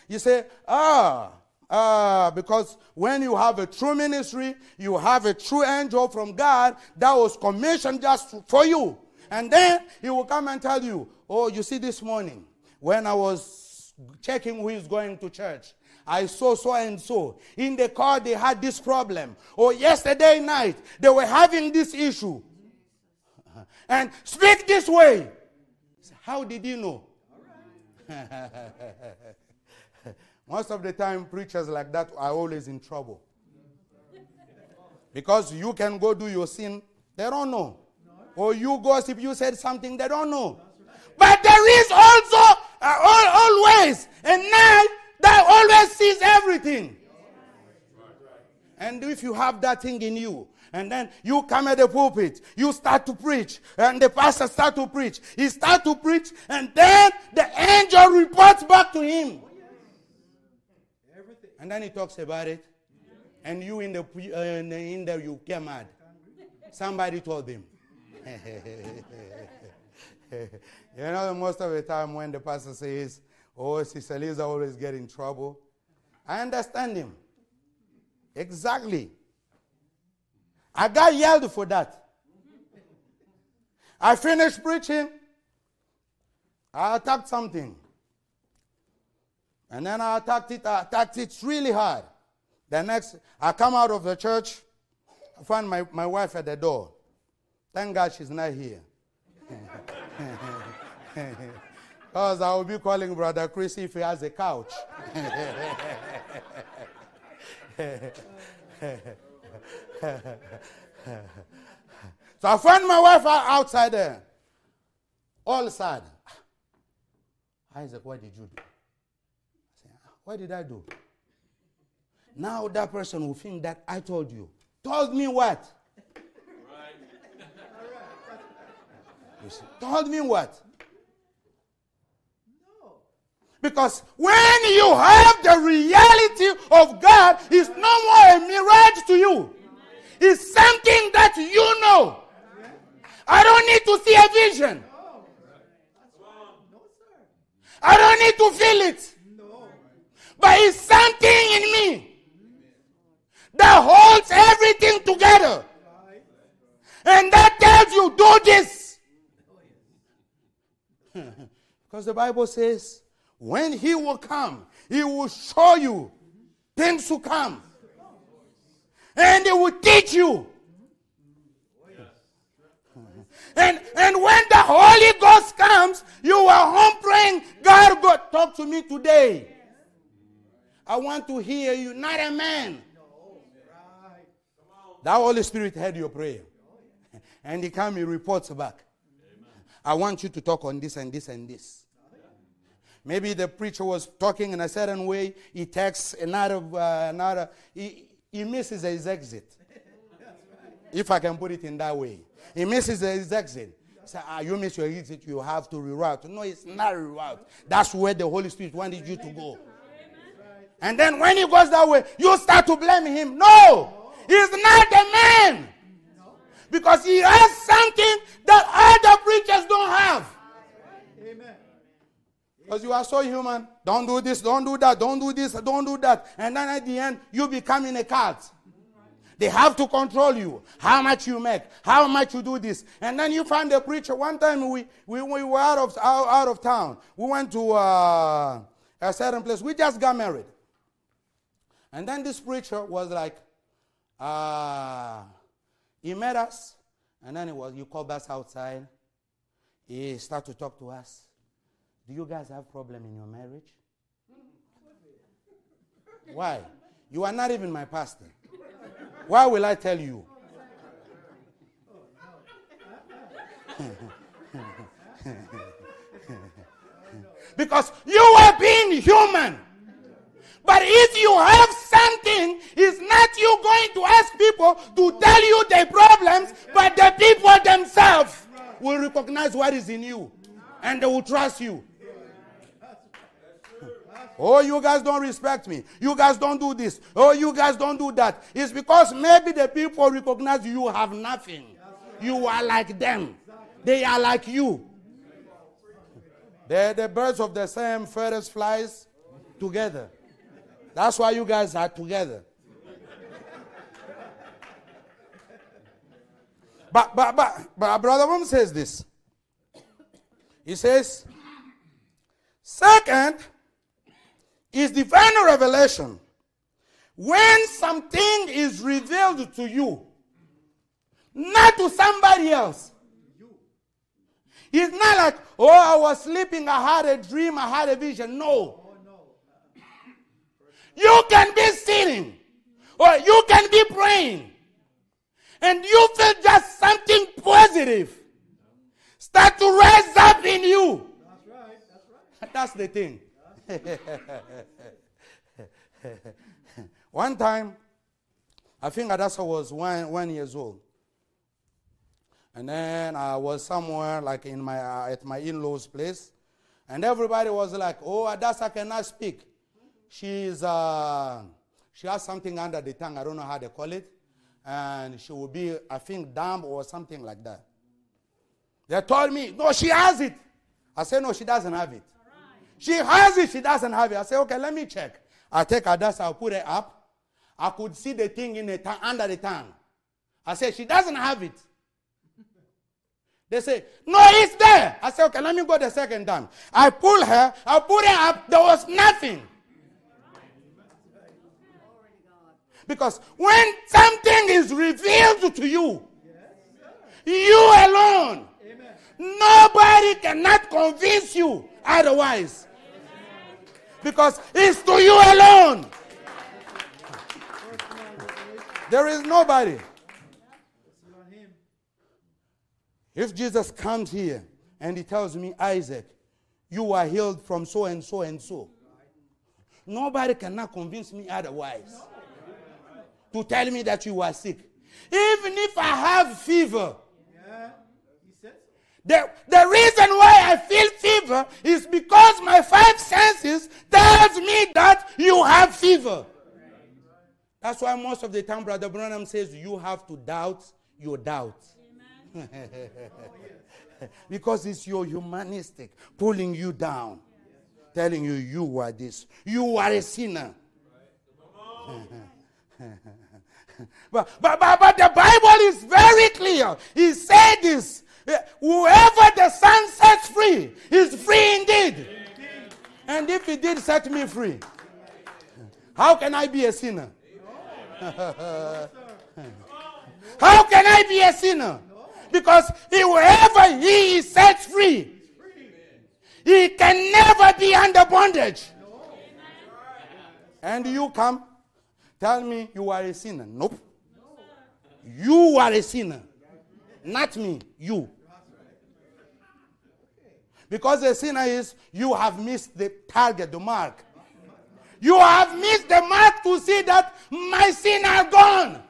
You say, ah, uh, because when you have a true ministry, you have a true angel from God that was commissioned just for you. And then he will come and tell you, Oh, you see, this morning when I was checking who is going to church, I saw so and so. In the car, they had this problem. Or yesterday night, they were having this issue. And speak this way. How did you know? Most of the time, preachers like that are always in trouble. Because you can go do your sin, they don't know. Or you gossip, you said something, they don't know. But there is also uh, always a night that always sees everything. And if you have that thing in you, and then you come at the pulpit, you start to preach, and the pastor start to preach. He start to preach, and then the angel reports back to him. And then he talks about it, and you in the uh, in there you get mad. Somebody told him. you know, most of the time when the pastor says, Oh, Sister Lisa always get in trouble, I understand him. Exactly. I got yelled for that. I finished preaching. I attacked something. And then I attacked it, I attacked it really hard. The next, I come out of the church, I find my, my wife at the door. Thank God she's not here. Because I will be calling Brother Chris if he has a couch. so I found my wife outside there, all sad. Ah, Isaac, what did you do? I said, ah, what did I do? Now that person will think that I told you. Told me what? You see, told me what? Because when you have the reality of God, it's no more a mirage to you. It's something that you know. I don't need to see a vision. I don't need to feel it. But it's something in me that holds everything together. And that tells you, do this. because the Bible says, when he will come, he will show you things to come. And he will teach you. And, and when the Holy Ghost comes, you are home praying, God, God, talk to me today. I want to hear you, not a man. That Holy Spirit heard your prayer. And he comes, he reports back. I want you to talk on this and this and this. Maybe the preacher was talking in a certain way. He takes another, uh, another. He, he misses his exit. If I can put it in that way, he misses his exit. Say, ah, you miss your exit. You have to reroute. No, it's not reroute. That's where the Holy Spirit wanted you to go. And then when he goes that way, you start to blame him. No, he's not the man. Because he has something that other preachers don't have. Amen. Because you are so human. Don't do this, don't do that, don't do this, don't do that. And then at the end, you become in a cult. They have to control you. How much you make, how much you do this. And then you find a preacher. One time we, we, we were out of, out, out of town. We went to uh, a certain place. We just got married. And then this preacher was like, uh, he met us, and then he was, he called us outside. He started to talk to us. Do you guys have problem in your marriage? Why? You are not even my pastor. Why will I tell you? because you are being human. But if you have something, it's not you going to ask people to tell you their problems, but the people themselves will recognize what is in you and they will trust you. Oh, you guys don't respect me. You guys don't do this. Oh, you guys don't do that. It's because maybe the people recognize you have nothing. You are like them. They are like you. They're the birds of the same feathers flies together. That's why you guys are together. But, but, but, but Brother Mom says this. He says, second is divine revelation. When something is revealed to you, not to somebody else. It's not like, oh, I was sleeping, I had a dream, I had a vision. No. You can be sitting or you can be praying and you feel just something positive start to rise up in you. That's right. That's right. That's the thing. one time, I think Adasa was one, one years old. And then I was somewhere like in my, uh, at my in-laws place. And everybody was like, oh, Adasa cannot speak she's uh, she has something under the tongue. I don't know how they call it, and she will be, I think, dumb or something like that. They told me, no, she has it. I said, no, she doesn't have it. She has it, she doesn't have it. I say, okay, let me check. I take her dust, I'll put it up. I could see the thing in the tongue, under the tongue. I said, she doesn't have it. They say, no, it's there. I say, okay, let me go the second time. I pull her, I put it up, there was nothing. Because when something is revealed to you, you alone, nobody cannot convince you otherwise. Because it's to you alone. There is nobody. If Jesus comes here and he tells me, Isaac, you are healed from so and so and so, nobody cannot convince me otherwise. To tell me that you are sick. Even if I have fever, the, the reason why I feel fever is because my five senses tells me that you have fever. That's why most of the time Brother Branham says you have to doubt your doubt. because it's your humanistic pulling you down, telling you you are this, you are a sinner. but, but, but, but the Bible is very clear. He said this Whoever the Son sets free is free indeed. And if He did set me free, how can I be a sinner? how can I be a sinner? Because whoever He sets free, he can never be under bondage. And you come, tell me you are a sinner. Nope. You are a sinner. Not me, you. Because the sinner is you have missed the target, the mark. You have missed the mark to see that my sin are gone.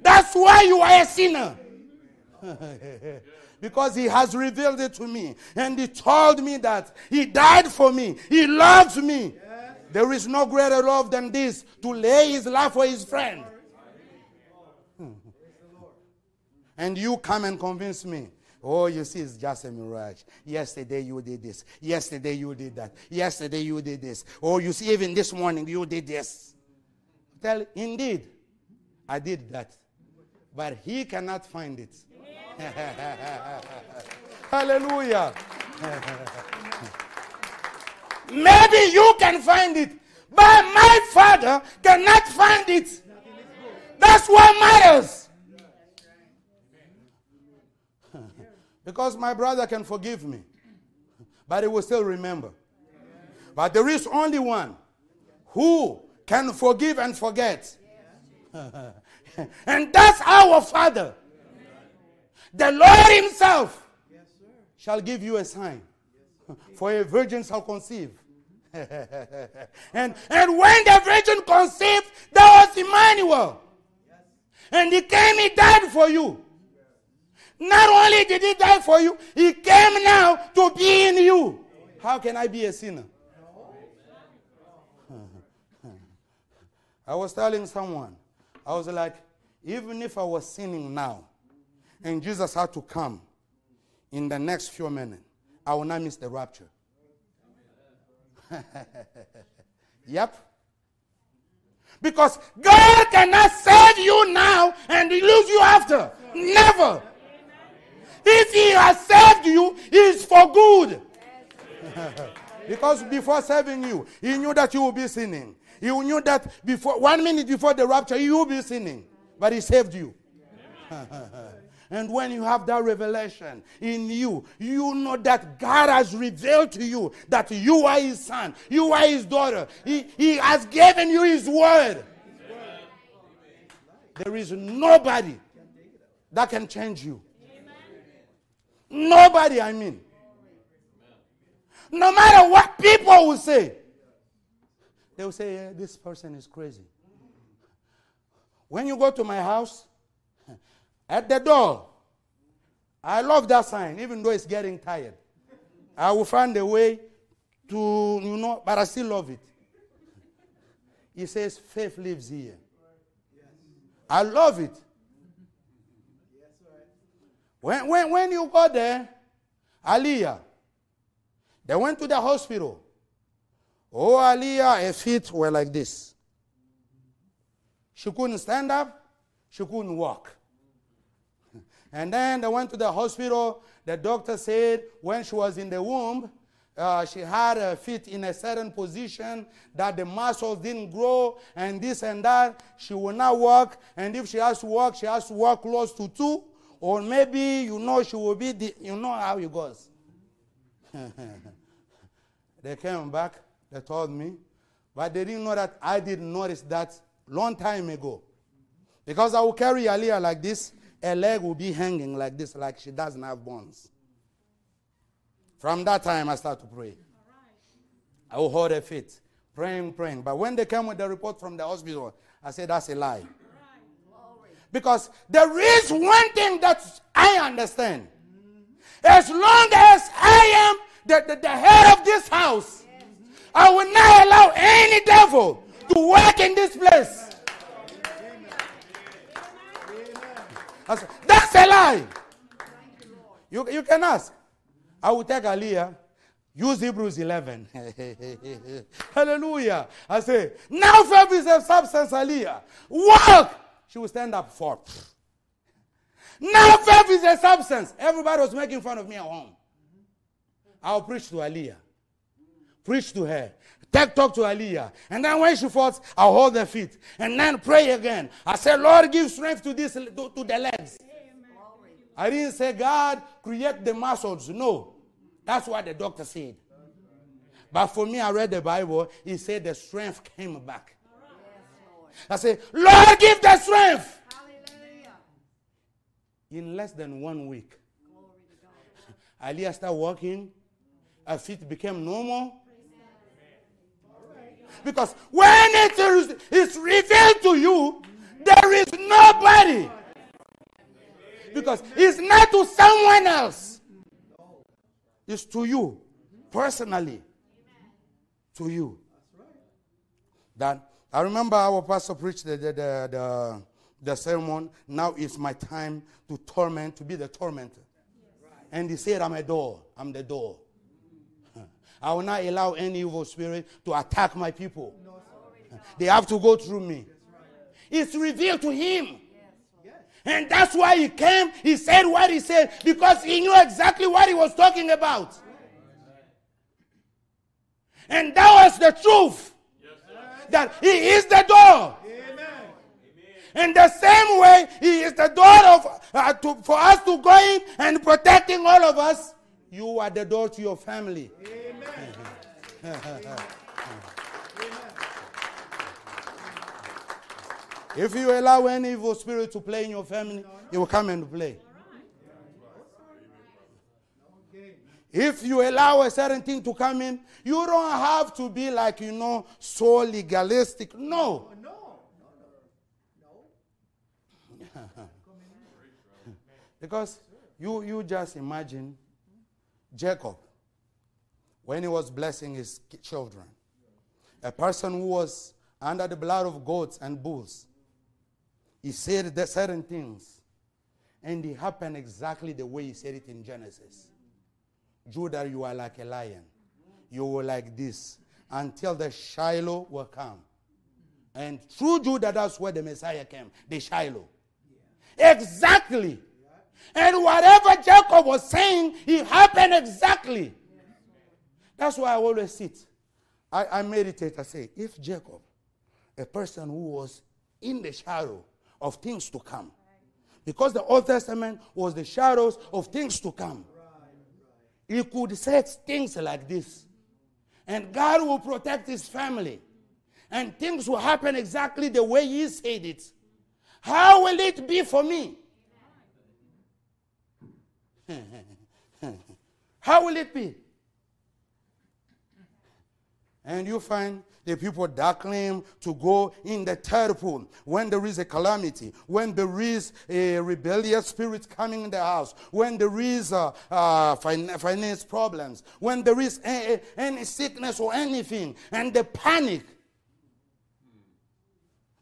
That's why you are a sinner. because he has revealed it to me. And he told me that he died for me. He loves me. There is no greater love than this to lay his life for his friend. And you come and convince me. Oh, you see, it's just a mirage. Yesterday you did this. Yesterday you did that. Yesterday you did this. Oh, you see, even this morning you did this. Tell, indeed, I did that. But he cannot find it. Hallelujah. Maybe you can find it, but my father cannot find it. That's what matters. Because my brother can forgive me, but he will still remember. But there is only one who can forgive and forget. and that's our Father. The Lord Himself shall give you a sign. For a virgin shall conceive. and, and when the virgin conceived, there was Emmanuel. And he came, he died for you. Not only did he die for you, he came now to be in you. How can I be a sinner? I was telling someone, I was like, even if I was sinning now, and Jesus had to come in the next few minutes, I will not miss the rapture. yep. Because God cannot save you now and lose you after. Never. If he has saved you, it's for good. because before saving you, he knew that you will be sinning. He knew that before one minute before the rapture, you will be sinning. But he saved you. and when you have that revelation in you, you know that God has revealed to you that you are his son, you are his daughter. He, he has given you his word. There is nobody that can change you. Nobody, I mean. No matter what people will say, they will say, yeah, this person is crazy. When you go to my house, at the door, I love that sign, even though it's getting tired. I will find a way to, you know, but I still love it. He says, faith lives here. I love it. When, when, when you go there, Aliyah, they went to the hospital. Oh, Aliyah, her feet were like this. She couldn't stand up, she couldn't walk. And then they went to the hospital. The doctor said when she was in the womb, uh, she had her feet in a certain position that the muscles didn't grow and this and that. She will not walk. And if she has to walk, she has to walk close to two. Or maybe you know she will be, the, you know how it goes. they came back, they told me, but they didn't know that I didn't notice that long time ago. Because I will carry Aliyah like this, her leg will be hanging like this, like she doesn't have bones. From that time, I start to pray. I will hold her feet praying, praying. But when they came with the report from the hospital, I said, that's a lie. Because there is one thing that I understand. As long as I am the, the, the head of this house, I will not allow any devil to work in this place. That's a lie. You, you can ask. I will take Aliyah. Use Hebrews 11. Hallelujah. I say, now faith is a substance, Aliyah. Walk. She will stand up for. Now faith is a substance. Everybody was making fun of me at home. I'll preach to Aliyah. Preach to her. Take talk to Aliyah. And then when she falls, I'll hold her feet. And then pray again. I said, Lord, give strength to this to, to the legs. I didn't say, God, create the muscles. No. That's what the doctor said. But for me, I read the Bible. He said the strength came back. I say, Lord, give the strength. In less than one week, Aliyah started walking. Her feet became normal. Because when it is, is revealed to you, there is nobody. Because it's not to someone else, it's to you personally. To you. That I remember our pastor preached the, the, the, the, the sermon. Now it's my time to torment, to be the tormentor. And he said, I'm a door. I'm the door. I will not allow any evil spirit to attack my people. They have to go through me. It's revealed to him. And that's why he came. He said what he said because he knew exactly what he was talking about. And that was the truth. That he is the door. Amen. In the same way, he is the door of, uh, to, for us to go in and protecting all of us. You are the door to your family. Amen. if you allow any evil spirit to play in your family, it will come and play. If you allow a certain thing to come in, you don't have to be like, you know, so legalistic. No. No, no, no. no. because you, you just imagine Jacob when he was blessing his children. A person who was under the blood of goats and bulls. He said the certain things. And it happened exactly the way he said it in Genesis. Judah, you are like a lion. You were like this until the Shiloh will come. And through Judah, that's where the Messiah came, the Shiloh. Exactly. And whatever Jacob was saying, it happened exactly. That's why I always sit. I, I meditate. I say, if Jacob, a person who was in the shadow of things to come, because the Old Testament was the shadows of things to come, he could say things like this. And God will protect his family. And things will happen exactly the way he said it. How will it be for me? How will it be? And you find the people that claim to go in the pool when there is a calamity, when there is a rebellious spirit coming in the house, when there is uh, uh, finance problems, when there is a, a, any sickness or anything, and the panic.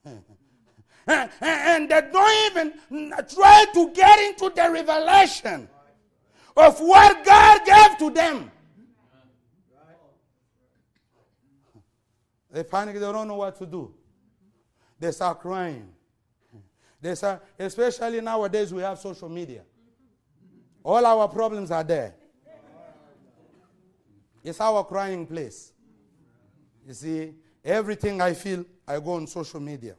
and they don't even try to get into the revelation of what God gave to them. They panic, they don't know what to do. They start crying. They start, especially nowadays, we have social media. All our problems are there. It's our crying place. You see, everything I feel, I go on social media.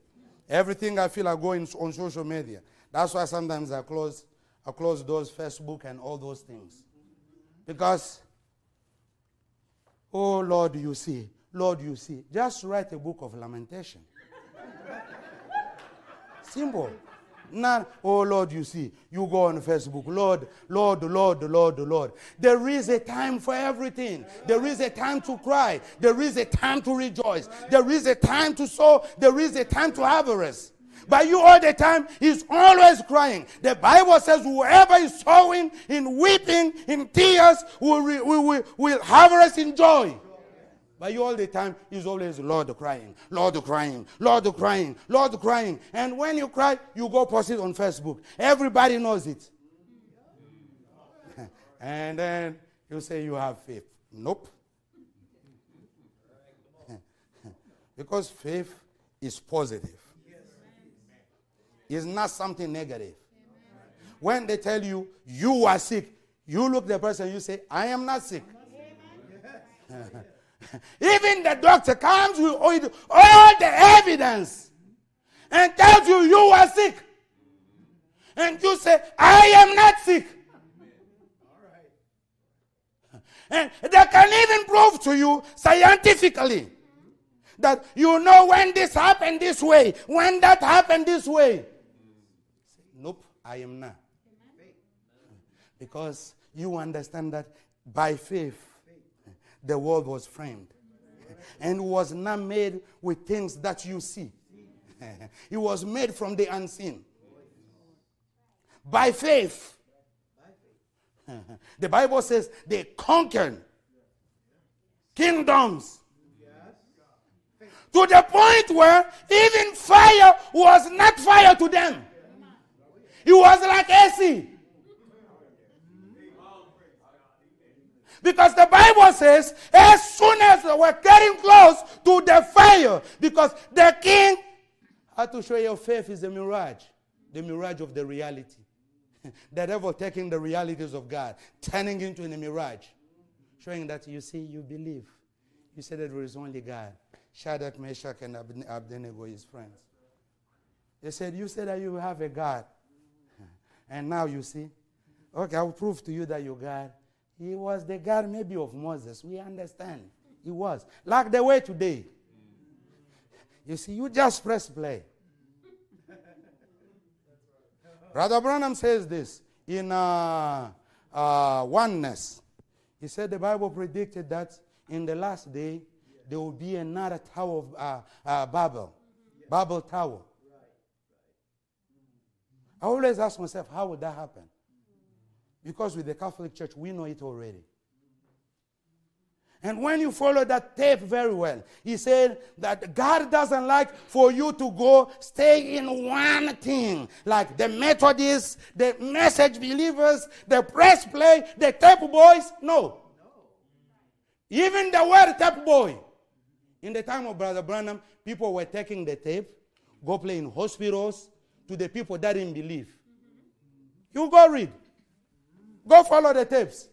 Everything I feel, I go in, on social media. That's why sometimes I close, I close those Facebook and all those things. Because, oh Lord, you see, Lord, you see. Just write a book of lamentation. Simple. Not, oh Lord, you see, you go on Facebook, Lord, Lord, Lord, Lord, Lord. There is a time for everything. There is a time to cry. There is a time to rejoice. There is a time to sow. There is a time to harvest. But you all the time is always crying. The Bible says whoever is sowing in weeping, in tears, will, will, will, will harvest in joy. But you all the time is always Lord crying, Lord crying, Lord crying, Lord crying. And when you cry, you go post it on Facebook. Everybody knows it. and then you say you have faith. Nope. because faith is positive. It's not something negative. When they tell you you are sick, you look the person, you say, I am not sick. Even the doctor comes with all the evidence and tells you you are sick. And you say, I am not sick. And they can even prove to you scientifically that you know when this happened this way, when that happened this way. Nope, I am not. Because you understand that by faith, the world was framed and was not made with things that you see. it was made from the unseen. By faith. the Bible says they conquered kingdoms to the point where even fire was not fire to them. It was like AC. Because the Bible says, as soon as they were getting close to the fire, because the king had to show your faith is a mirage, the mirage of the reality. the devil taking the realities of God, turning into a mirage, showing that you see, you believe. You said that there is only God. Shadrach, Meshach, and Abednego, his friends. They said, You said that you have a God. And now you see. Okay, I'll prove to you that you God. He was the God maybe of Moses. We understand. He was. Like the way today. You see, you just press play. Brother Branham says this in uh, uh, Oneness. He said the Bible predicted that in the last day there will be another Tower of uh, uh Babel, Babel Tower. I always ask myself, how would that happen? Because with the Catholic Church, we know it already. And when you follow that tape very well, he said that God doesn't like for you to go stay in one thing, like the Methodists, the message believers, the press play, the tape boys. No. Even the word tape boy. In the time of Brother Branham, people were taking the tape, go play in hospitals to the people that didn't believe. You go read. Go follow the tapes.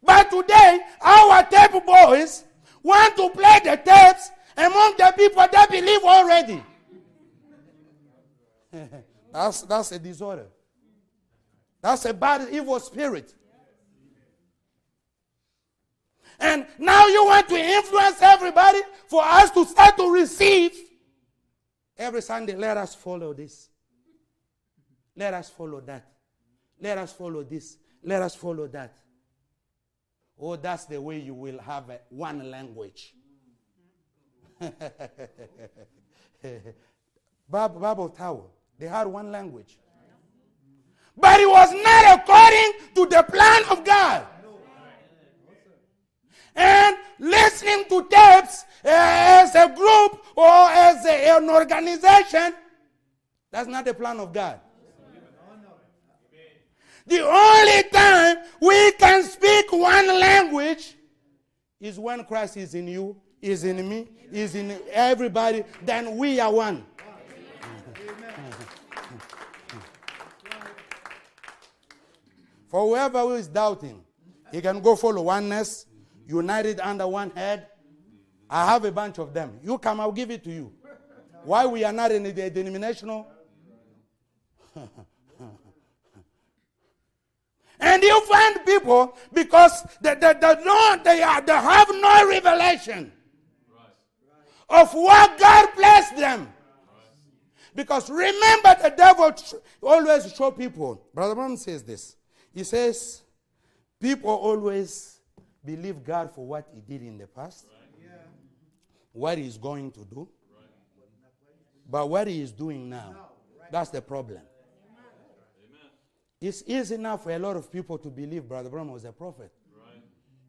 But today, our tape boys want to play the tapes among the people that believe already. that's, that's a disorder. That's a bad, evil spirit. And now you want to influence everybody for us to start to receive. Every Sunday, let us follow this. Let us follow that. Let us follow this. Let us follow that. Oh, that's the way you will have a, one language. Babel Tower, they had one language. But it was not according to the plan of God. And listening to tapes as a group or as a, an organization, that's not the plan of God. The only time we can speak one language is when Christ is in you, is in me, is in everybody, then we are one. For whoever who is doubting, he can go follow oneness, united under one head. I have a bunch of them. You come, I'll give it to you. Why we are not in the denominational? And you find people because they, they, they, don't, they, are, they have no revelation of what God blessed them. Because remember, the devil tr- always show people. Brother Branham says this. He says, people always believe God for what he did in the past, what he's going to do, but what he is doing now. That's the problem. It's easy enough for a lot of people to believe Brother Branham was a prophet.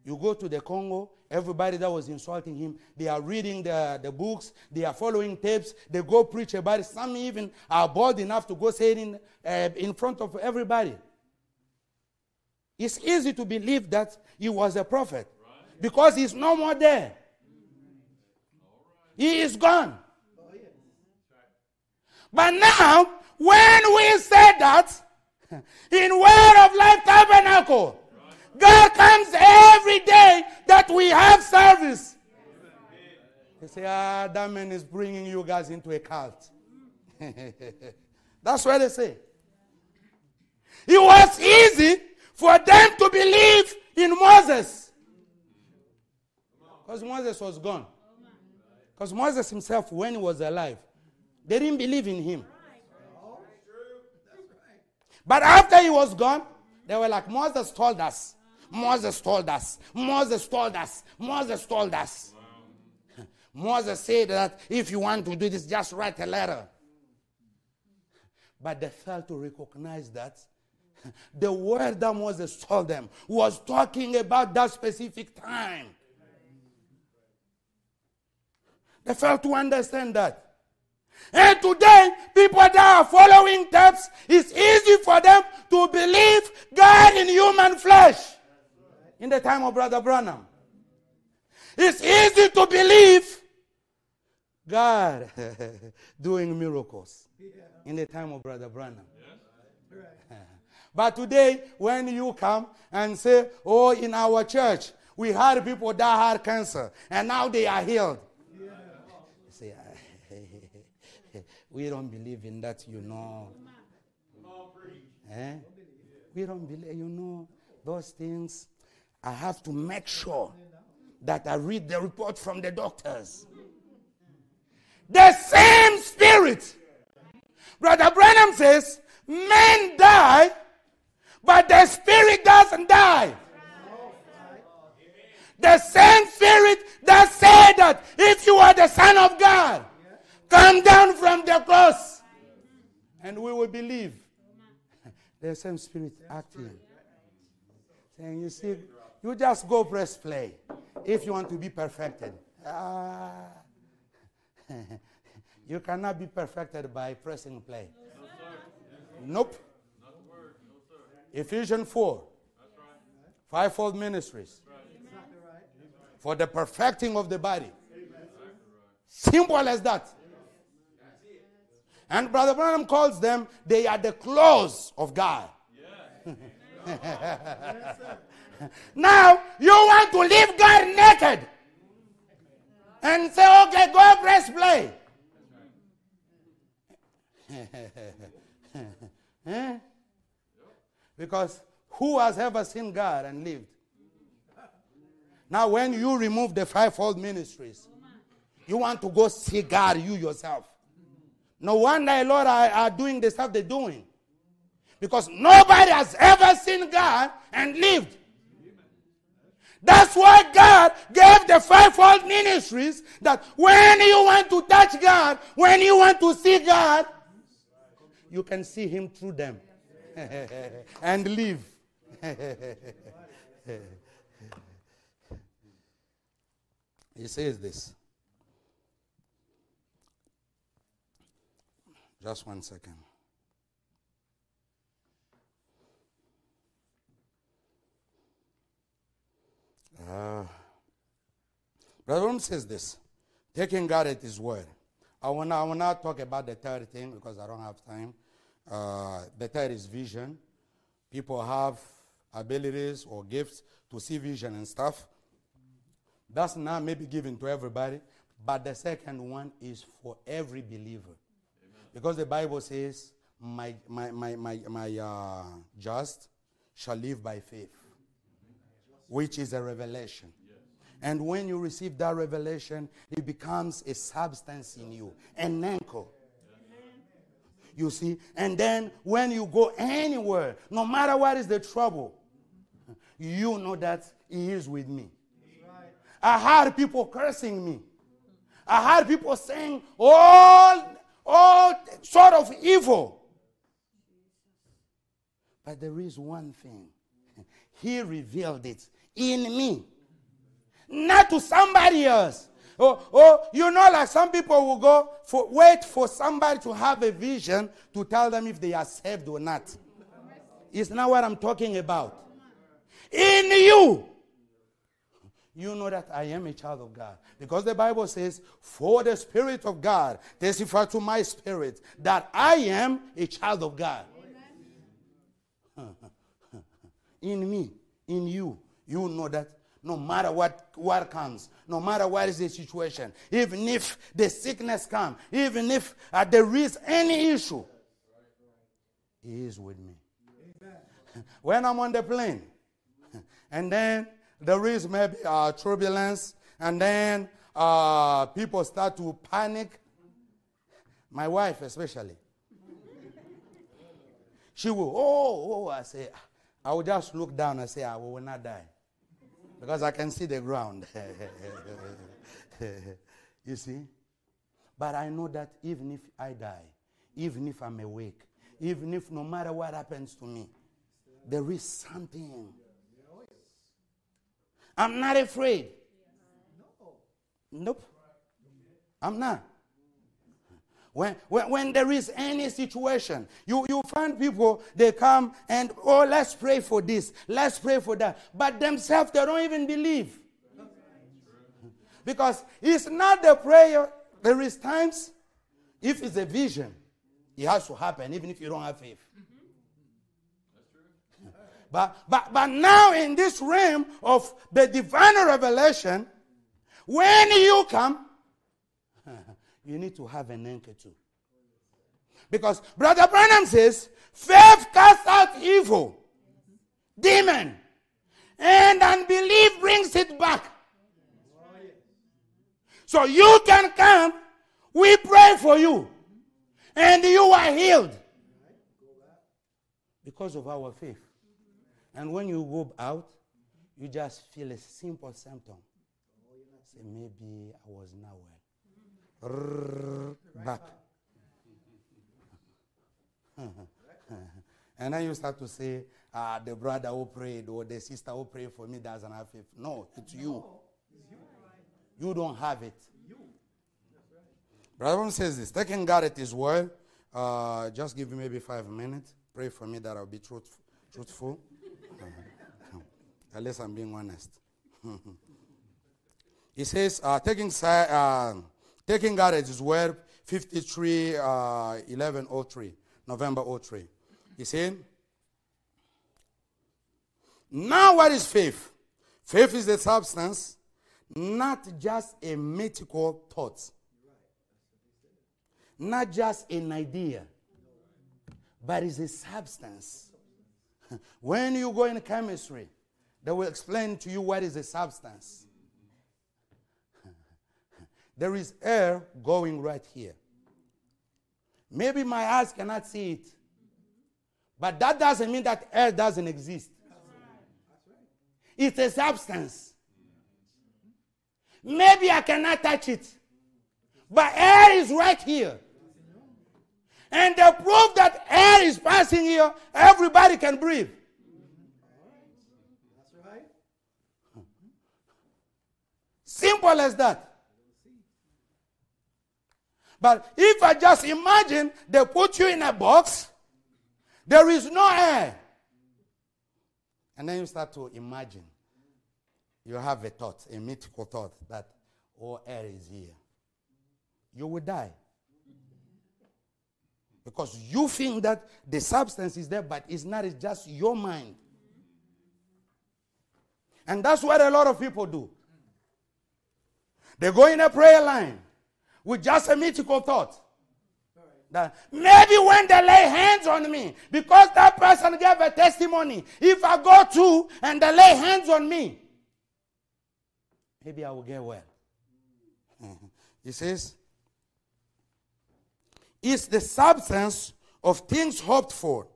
You go to the Congo, everybody that was insulting him, they are reading the, the books, they are following tapes, they go preach about it. Some even are bold enough to go say it in, uh, in front of everybody. It's easy to believe that he was a prophet because he's no more there. He is gone. But now, when we say that, in Word of Life Tabernacle, God comes every day that we have service. They say, ah, that man is bringing you guys into a cult. That's what they say. It was easy for them to believe in Moses. Because Moses was gone. Because Moses himself, when he was alive, they didn't believe in him. But after he was gone, they were like, Moses told us. Moses told us. Moses told us. Moses told us. Moses said that if you want to do this, just write a letter. But they failed to recognize that the word that Moses told them was talking about that specific time. They failed to understand that. And today, people that are following tapes, it's easy for them to believe God in human flesh. In the time of Brother Branham, it's easy to believe God doing miracles. In the time of Brother Branham. But today, when you come and say, Oh, in our church, we had people that had cancer, and now they are healed. You say, We don't believe in that, you know. Eh? We don't believe, you know, those things. I have to make sure that I read the report from the doctors. The same spirit. Brother Branham says, men die, but the spirit doesn't die. The same spirit that said that if you are the Son of God, come down from the cross and we will believe. The same spirit acting. Saying, you see, you just go press play if you want to be perfected. Ah. you cannot be perfected by pressing play. Nope. Ephesians 4. Fivefold ministries. For the perfecting of the body. Simple as that. And Brother Branham calls them, they are the clothes of God. now, you want to leave God naked and say, okay, go press play. Eh? Because who has ever seen God and lived? Now, when you remove the fivefold ministries, you want to go see God, you yourself. No wonder a lot are, are doing the stuff they're doing. Because nobody has ever seen God and lived. That's why God gave the fivefold ministries that when you want to touch God, when you want to see God, you can see Him through them and live. he says this. Just one second. Uh, Brother Branham says this taking God at His word. I will, not, I will not talk about the third thing because I don't have time. Uh, the third is vision. People have abilities or gifts to see vision and stuff. That's not maybe given to everybody, but the second one is for every believer. Because the Bible says, my, my, my, my, my uh, just shall live by faith, which is a revelation. And when you receive that revelation, it becomes a substance in you, an anchor. You see? And then when you go anywhere, no matter what is the trouble, you know that He is with me. I heard people cursing me. I heard people saying all, all sort of evil. But there is one thing. He revealed it in me. Not to somebody else. Oh, oh, you know, like some people will go for wait for somebody to have a vision to tell them if they are saved or not. It's not what I'm talking about. In you, you know that I am a child of God. Because the Bible says, For the Spirit of God testify to my spirit that I am a child of God. in me, in you, you know that no matter what, what comes, no matter what is the situation, even if the sickness comes, even if uh, there is any issue, He is with me. when I'm on the plane, and then there is maybe uh, turbulence, and then uh, people start to panic. My wife, especially, she will, oh, oh, I say, I will just look down and say, I will not die. Because I can see the ground. you see? But I know that even if I die, even if I'm awake, even if no matter what happens to me, there is something I'm not afraid. Nope. I'm not. When, when, when there is any situation, you, you find people, they come and, oh, let's pray for this, let's pray for that. But themselves, they don't even believe. Because it's not the prayer. There is times, if it's a vision, it has to happen, even if you don't have faith. But, but, but now in this realm of the divine revelation, when you come, you need to have an anchor too. Because Brother Branham says, faith casts out evil, demon, and unbelief brings it back. So you can come, we pray for you, and you are healed because of our faith. And when you go out, you just feel a simple symptom. Say, maybe I was not well. Back. and then you start to say, ah, the brother who prayed or the sister who prayed for me doesn't have faith. No, it's you. You don't have it. Brother says this, taking God at his word, uh, just give me maybe five minutes. Pray for me that I'll be truth, truthful. Least I'm being honest. he says, uh, taking, uh, taking God at His word, 53, uh, 1103, November 03. He said, Now what is faith? Faith is the substance, not just a mythical thought, not just an idea, but it's a substance. when you go in chemistry, they will explain to you what is a substance. there is air going right here. Maybe my eyes cannot see it. But that doesn't mean that air doesn't exist. It's a substance. Maybe I cannot touch it. But air is right here. And the proof that air is passing here, everybody can breathe. Simple as that. But if I just imagine they put you in a box, there is no air. And then you start to imagine. You have a thought, a mythical thought that, oh, air is here. You will die. Because you think that the substance is there, but it's not, it's just your mind. And that's what a lot of people do. They go in a prayer line with just a mythical thought. That maybe when they lay hands on me, because that person gave a testimony, if I go to and they lay hands on me, maybe I will get well. he says, it's the substance of things hoped for,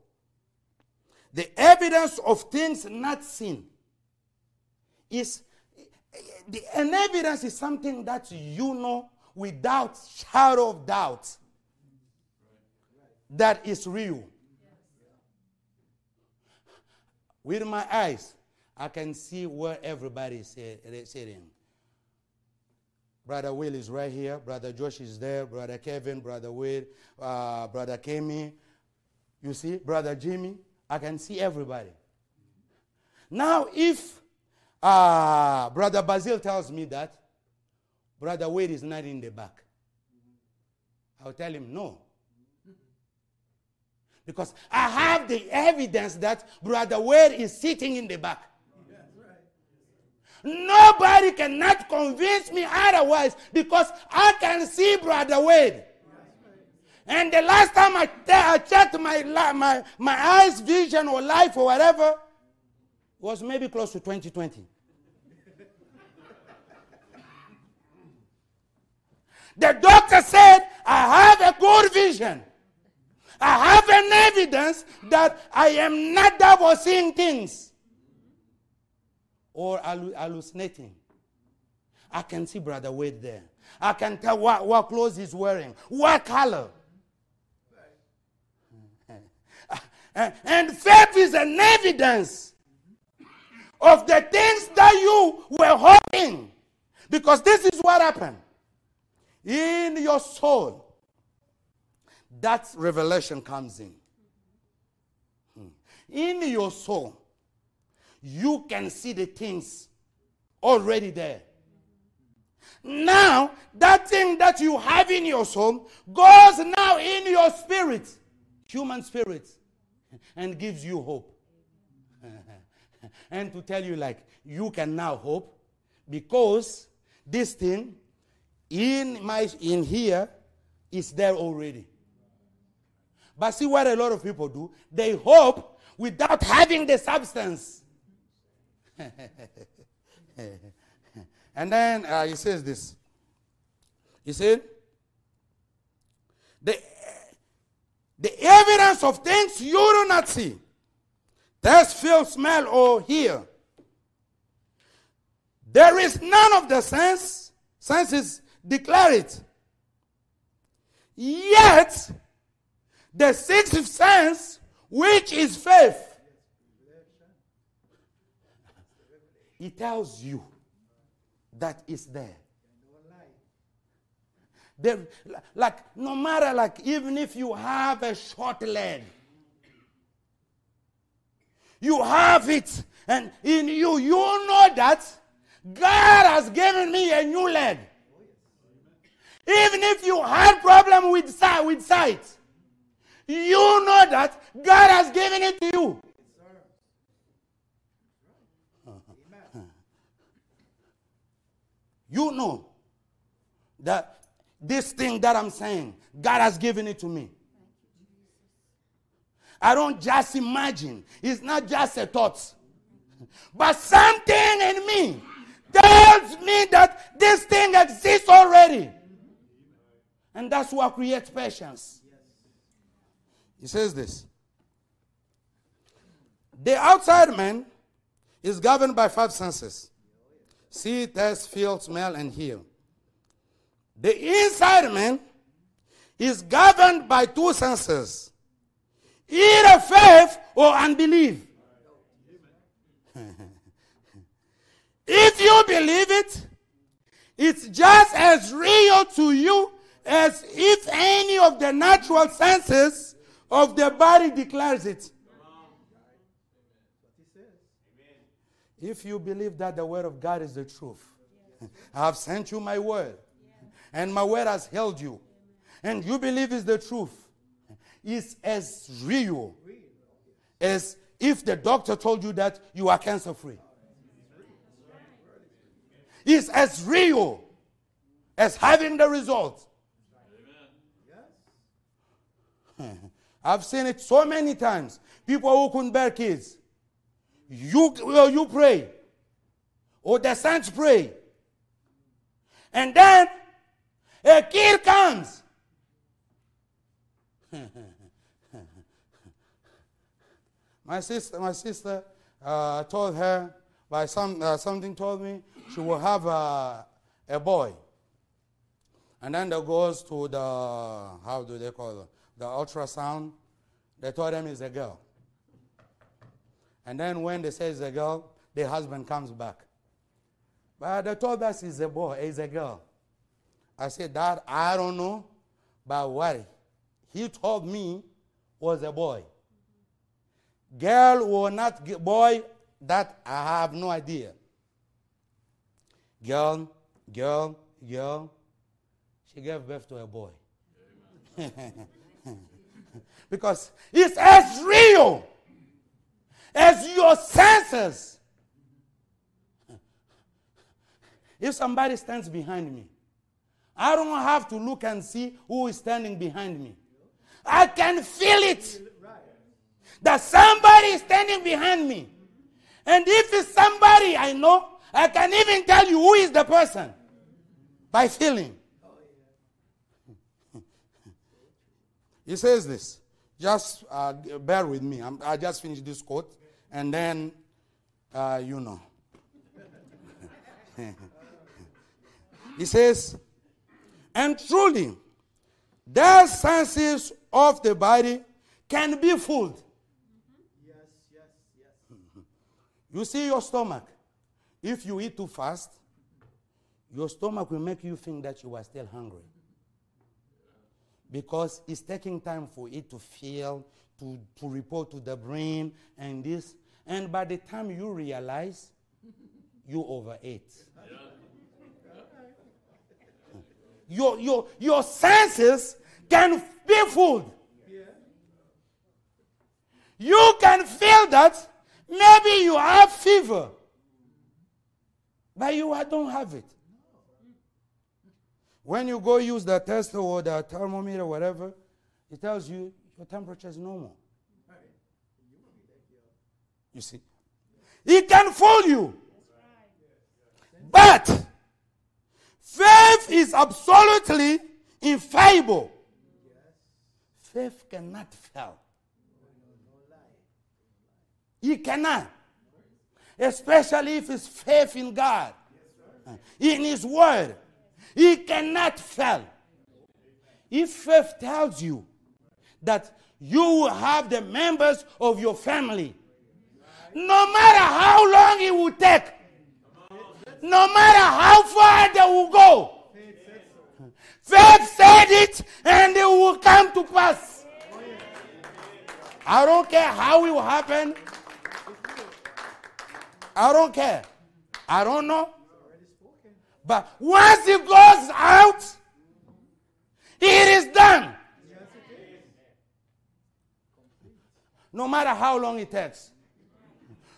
the evidence of things not seen. Is the, an evidence is something that you know without shadow of doubt that is real. With my eyes, I can see where everybody is sitting. Brother Will is right here. Brother Josh is there. Brother Kevin, Brother Will, uh, Brother Kemi. You see, Brother Jimmy. I can see everybody. Now, if uh, Brother Basil tells me that Brother Wade is not in the back, I'll tell him no. Because I have the evidence that Brother Wade is sitting in the back. Nobody cannot convince me otherwise because I can see Brother Wade. And the last time I, I checked my, my, my eyes vision or life or whatever was maybe close to 2020. The doctor said, I have a good vision. I have an evidence that I am not double seeing things or hallucinating. I can see Brother Wade there. I can tell what, what clothes he's wearing, what color. And faith is an evidence of the things that you were hoping. Because this is what happened. In your soul, that revelation comes in. Hmm. In your soul, you can see the things already there. Now, that thing that you have in your soul goes now in your spirit, human spirit, and gives you hope. and to tell you, like, you can now hope because this thing in my in here is there already. But see what a lot of people do? They hope without having the substance. and then uh, he says this. He said, the, the evidence of things you do not see, taste, feel, smell, or hear. There is none of the sense, senses declare it. Yet, the sixth sense, which is faith, it tells you that it's there. There, like no matter like even if you have a short leg, you have it, and in you you know that God has given me a new leg. Even if you had problem with sight, with sight, you know that God has given it to you. You know that this thing that I'm saying, God has given it to me. I don't just imagine, it's not just a thought, but something in me tells me that this thing exists already. And that's what creates patience. He says this The outside man is governed by five senses see, taste, feel, smell, and hear. The inside man is governed by two senses either faith or unbelief. if you believe it, it's just as real to you as if any of the natural senses of the body declares it. If you believe that the word of God is the truth, I have sent you my word, and my word has held you, and you believe is the truth, it's as real as if the doctor told you that you are cancer free. It's as real as having the result. I've seen it so many times. People who couldn't bear kids you, you pray. Or the saints pray. And then a kid comes. My sister, my sister uh, told her, by some, uh, something told me, she will have a, a boy. And then they goes to the, how do they call it? The ultrasound. They told them it's a girl. And then when they say it's a girl, the husband comes back. But they told us it's a boy, it's a girl. I said, Dad, I don't know, but what he told me was a boy. Girl or not boy, that I have no idea. Girl, girl, girl. She gave birth to a boy. because it's as real as your senses. If somebody stands behind me, I don't have to look and see who is standing behind me. I can feel it. That somebody is standing behind me. And if it's somebody I know, I can even tell you who is the person by feeling. He says this. Just uh, bear with me. I'm, I just finished this quote, and then uh, you know. he says, and truly, their senses of the body can be fooled. You see your stomach. If you eat too fast, your stomach will make you think that you are still hungry. Because it's taking time for it to feel, to, to report to the brain, and this. And by the time you realize, you overate. Your, your, your senses can be fooled. You can feel that maybe you have fever, but you don't have it. When you go use the tester or the thermometer, whatever, it tells you your temperature is normal. You see? It can fool you. But faith is absolutely infallible. Faith cannot fail. It cannot. Especially if it's faith in God, in His Word. He cannot fail. If faith tells you that you will have the members of your family, no matter how long it will take, no matter how far they will go, faith said it and it will come to pass. I don't care how it will happen. I don't care. I don't know. But once it goes out, it is done. No matter how long it takes,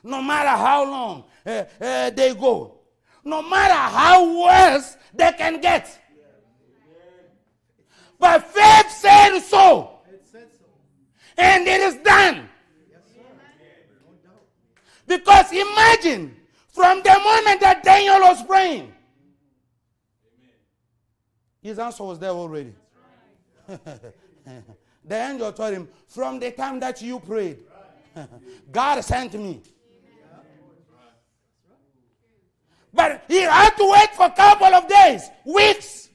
no matter how long uh, uh, they go, no matter how worse they can get. But faith said so. And it is done. Because imagine from the moment that Daniel was praying, his answer was there already. the angel told him, From the time that you prayed, God sent me. But he had to wait for a couple of days, weeks.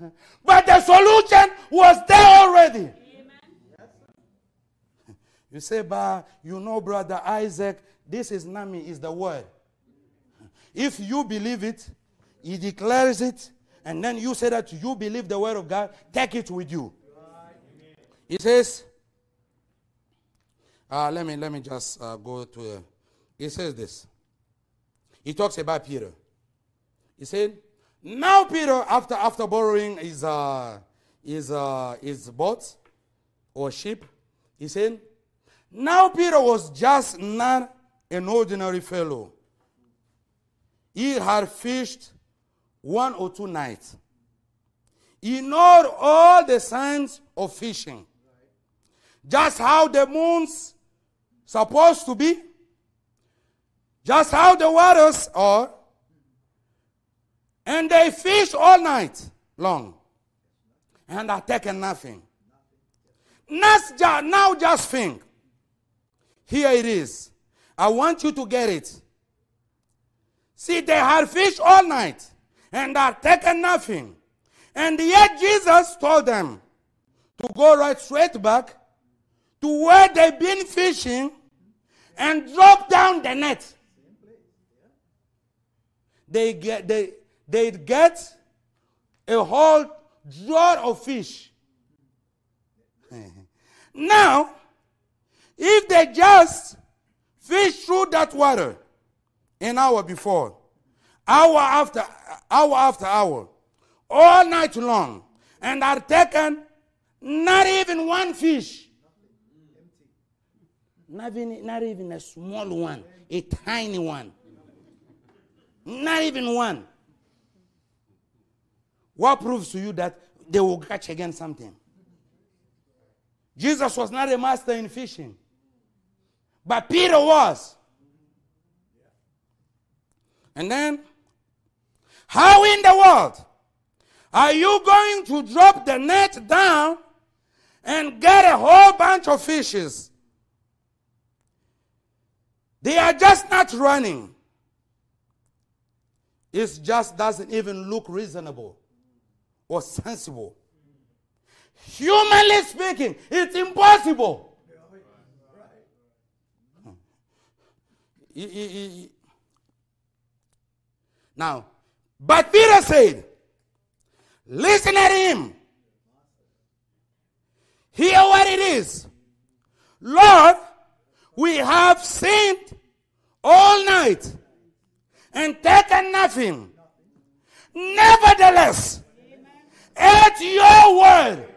But the solution was there already. You say, but you know, brother Isaac, this is Nami, is the word. If you believe it, he declares it, and then you say that you believe the word of God, take it with you. He says, uh, let me let me just uh, go to. Uh, he says this. He talks about Peter. He said, "Now Peter, after after borrowing his uh, his uh, his boat or ship, he said, now Peter was just not an ordinary fellow. He had fished one or two nights. Knew all the signs of fishing. Just how the moon's supposed to be. Just how the waters are. And they fish all night long. And are taking nothing. Now just think. Here it is. I want you to get it. See, they had fish all night and had taken nothing. And yet Jesus told them to go right straight back to where they've been fishing and drop down the net. They get they they get a whole jar of fish. now, if they just fish through that water an hour before, hour after hour after hour, all night long, and are taken not even one fish. Not even, not even a small one, a tiny one. Not even one. What proves to you that they will catch again something? Jesus was not a master in fishing, but Peter was. And then, how in the world are you going to drop the net down and get a whole bunch of fishes? They are just not running. It just doesn't even look reasonable or sensible. Humanly speaking, it's impossible. Now, but Peter said, Listen at him. Hear what it is. Lord, we have sinned all night and taken nothing. Nevertheless, at your word,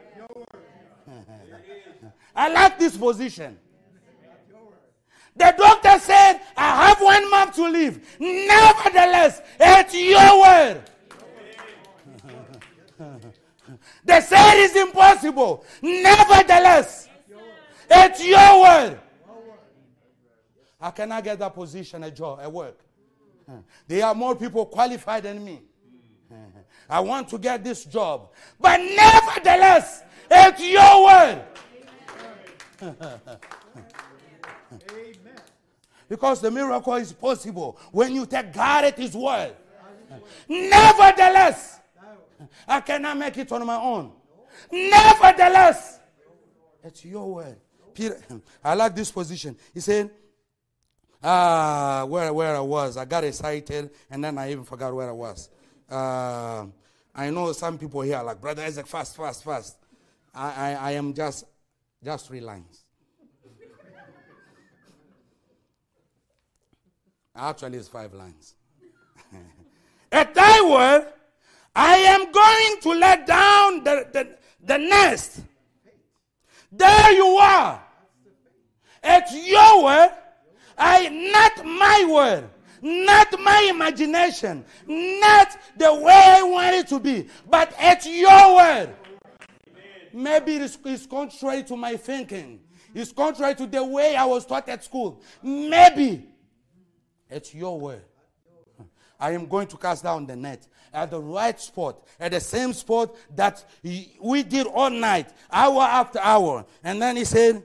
I like this position. The doctor said, I have one month to live. Nevertheless, it's your word. They said it's impossible. Nevertheless, it's your word. I get that position at job at work? There are more people qualified than me. I want to get this job. But nevertheless, it's your word. because the miracle is possible when you take God at His word. Nevertheless, I cannot make it on my own. Nevertheless, it's your word. Peter, I like this position. He said, Ah, where, where I was. I got excited and then I even forgot where I was. Uh, I know some people here like, Brother Isaac, fast, fast, fast. I, I, I am just, just three lines. Actually, it's five lines. At thy word, I am going to let down the, the, the nest. There you are. At your word, I not my word, not my imagination, not the way I want it to be, but at your word. Maybe it's, it's contrary to my thinking. It's contrary to the way I was taught at school. Maybe it's your word. I am going to cast down the net at the right spot, at the same spot that we did all night, hour after hour. And then he said,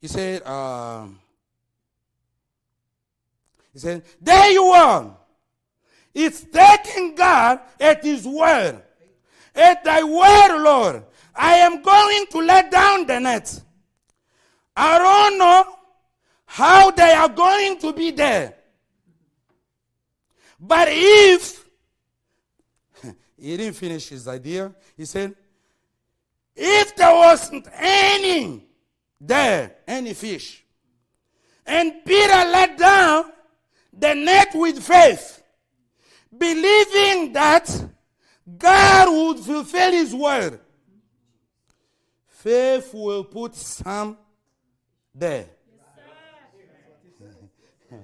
he said, uh, he said, there you are. It's taking God at his word. At thy word, Lord. I am going to let down the net. I don't know how they are going to be there. But if, he didn't finish his idea, he said, if there wasn't any there, any fish, and Peter let down the net with faith, believing that God would fulfill his word, faith will put some there.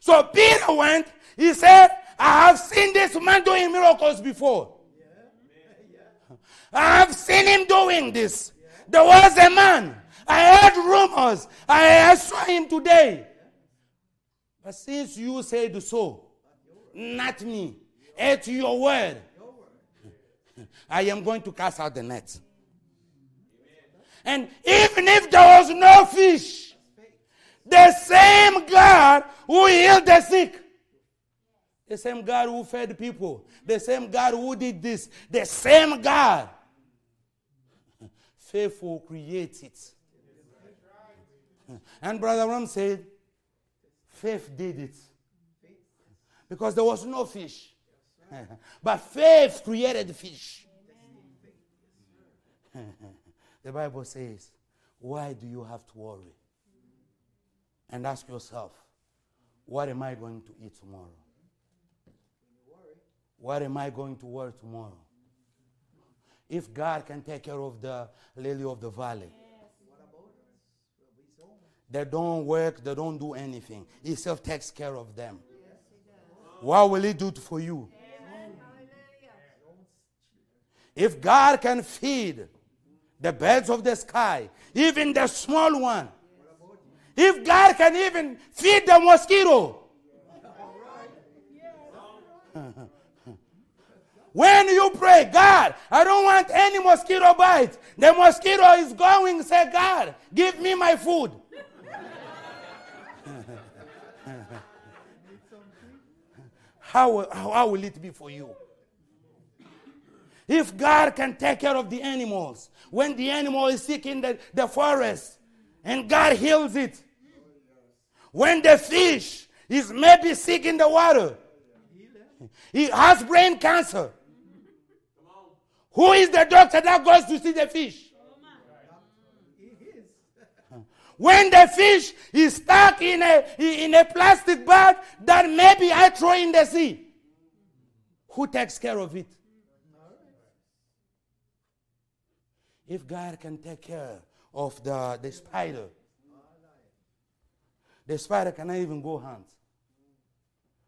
So Peter went, he said, I have seen this man doing miracles before. I have seen him doing this. There was a man. I heard rumors. I saw him today. But since you said so, not me, at your word, I am going to cast out the net. And even if there was no fish, the same God who healed the sick, the same God who fed people, the same God who did this, the same God, faithful create it. And Brother Branham said, faith did it. Because there was no fish. but faith created fish. the Bible says, why do you have to worry? And ask yourself, what am I going to eat tomorrow? What am I going to wear tomorrow? If God can take care of the lily of the valley, they don't work, they don't do anything. He self takes care of them. What will He do for you? If God can feed the birds of the sky, even the small one, if God can even feed the mosquito, when you pray, God, I don't want any mosquito bite. The mosquito is going, say, God, give me my food. how, how will it be for you? If God can take care of the animals, when the animal is sick in the, the forest, and God heals it, when the fish is maybe sick in the water, he has brain cancer. Who is the doctor that goes to see the fish? When the fish is stuck in a, in a plastic bag that maybe I throw in the sea, who takes care of it? If God can take care of the, the spider, the spider cannot even go hunt.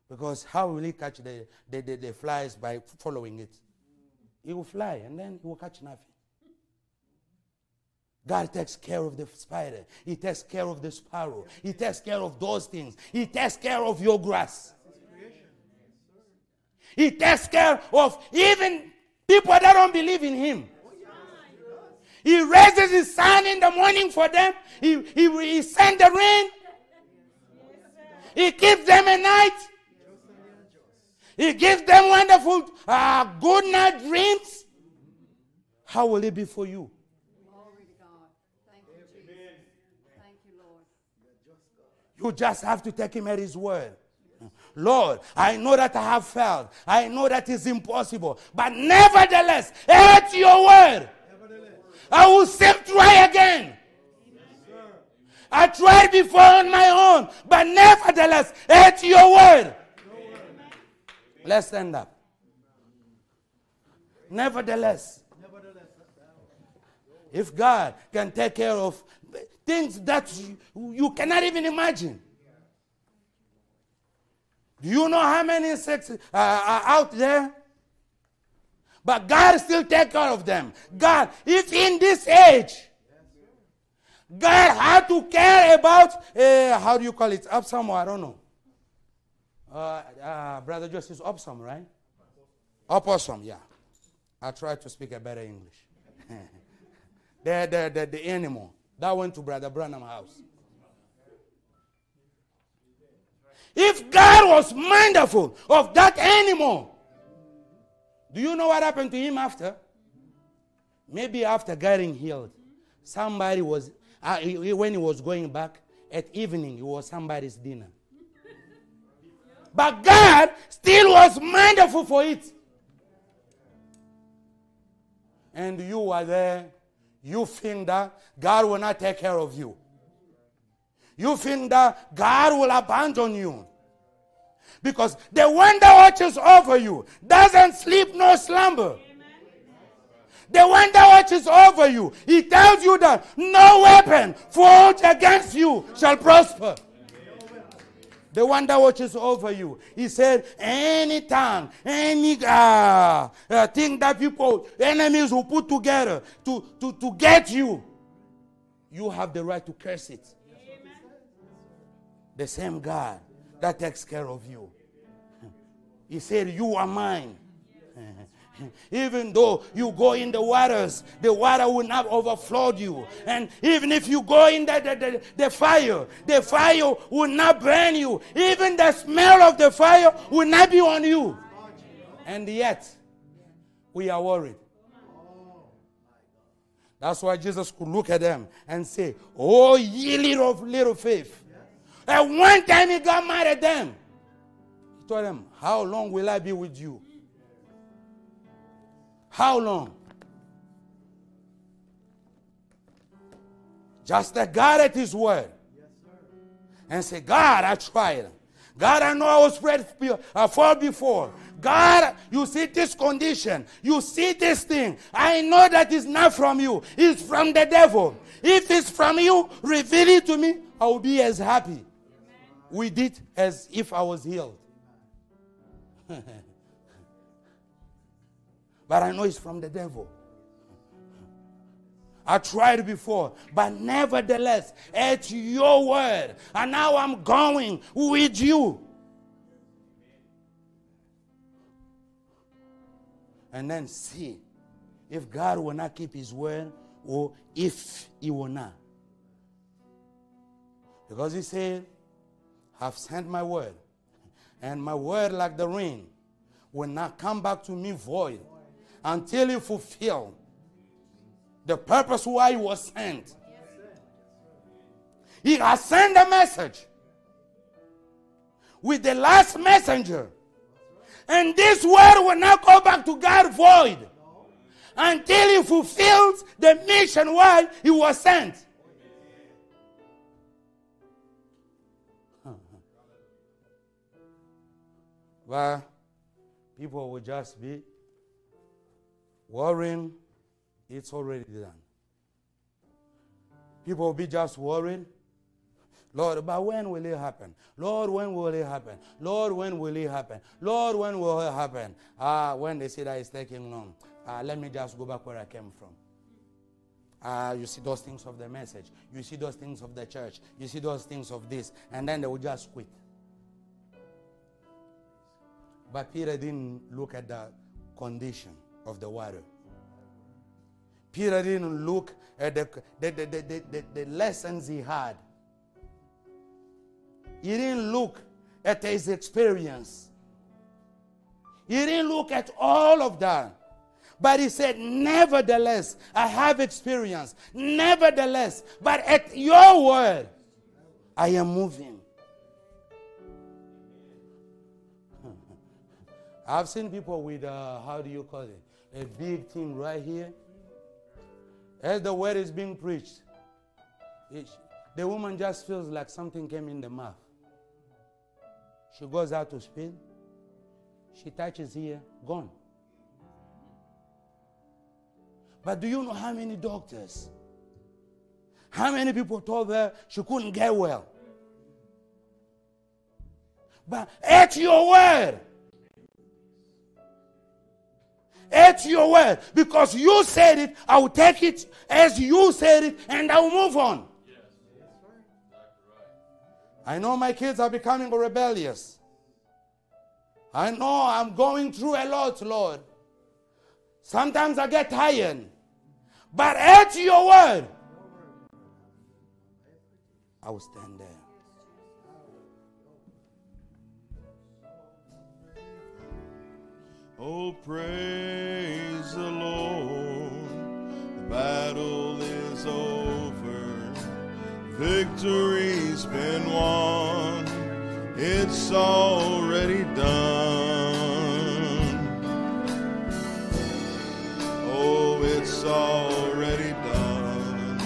Because how will he catch the, the, the, the flies by following it? He will fly and then he will catch nothing. God takes care of the spider. He takes care of the sparrow. He takes care of those things. He takes care of your grass. He takes care of even people that don't believe in Him. He raises His sun in the morning for them. He, he, he sends the rain. He keeps them at night. He gives them wonderful, uh, good night dreams. How will it be for you? Glory to God. Thank you Jesus. Thank you, Lord. You just have to take him at his word. Lord, I know that I have failed. I know that it's impossible. But nevertheless, at your word, I will still try again. I tried before on my own, but nevertheless, at your word. Let's stand up. Nevertheless, if God can take care of things that you, you cannot even imagine. Do you know how many insects uh, are out there? But God still take care of them. God, if in this age, God had to care about, uh, how do you call it, Opsum, I don't know. Uh, uh, Brother Justice Opsum, right? Opossum, yeah. I try to speak a better English. the, the, the, the animal. That went to Brother Branham house. If God was mindful of that animal, do you know what happened to him after? Maybe after getting healed, somebody was, Ah, he, when he was going back at evening, it was somebody's dinner. But God still was mindful for it. And you were there you think that God will not take care of you. You think that God will abandon you. Because the one that watches over you doesn't sleep nor slumber. The one that watches over you, he tells you that no weapon forged against you shall prosper the one that watches over you. He said, any tongue, any uh, uh, thing that people, enemies will put together to, to, to get you, you have the right to curse it. Amen. The same God that takes care of you. He said, You are mine. Even though you go in the waters, the water will not overflow you. And even if you go in the, the, the, the fire, the fire will not burn you. Even the smell of the fire will not be on you. And yet, we are worried. That's why Jesus could look at them and say, Oh, ye little little faith. And one time he got mad at them. He told them, How long will I be with you? How long? Just that God at His word. And say, God, I tried. God, I know I was prayed uh, for before. God, you see this condition. You see this thing. I know that it's not from you. It's from the devil. If it's from you, reveal it to me. I will be as happy with it as if I was healed. but I know it's from the devil. I tried before, but nevertheless, at your word, and now I'm going with you. And then see if God will not keep his word or if he will not. Because he said, I've sent my word, and my word, like the rain, will not come back to me void until he fulfill the purpose why he was sent. He has sent a message with the last messenger. And this word will not go back to God void until he fulfills the mission why he was sent. Well, people will just be worrying, it's already done. People will be just worried. Lord, but when will it happen? Lord, when will it happen? Lord, when will it happen? Lord, when will it happen? Ah, when they say that it's taking long, ah, let me just go back where I came from. Ah, you see those things of the message. You see those things of the church. You see those things of this. And then they will just quit. But Peter didn't look at the condition of the water. Peter didn't look at the, the, the, the, the, the lessons he had. He didn't look at his experience. He didn't look at all of that. But he said, Nevertheless, I have experience. Nevertheless, but at your word, I am moving. I've seen people with, uh, how do you call it? A big thing right here. As the word is being preached, it, the woman just feels like something came in the mouth. She goes out to spin. She touches here, gone. But do you know how many doctors, how many people told her she couldn't get well? But at your word, at your word, because you said it, I will take it as you said it, and I will move on. I know my kids are becoming rebellious. I know I'm going through a lot, Lord. Sometimes I get tired. But at your word, I will stand there. Oh, praise the Lord. The battle is over. Victory's been won. It's already done. Oh, it's already done.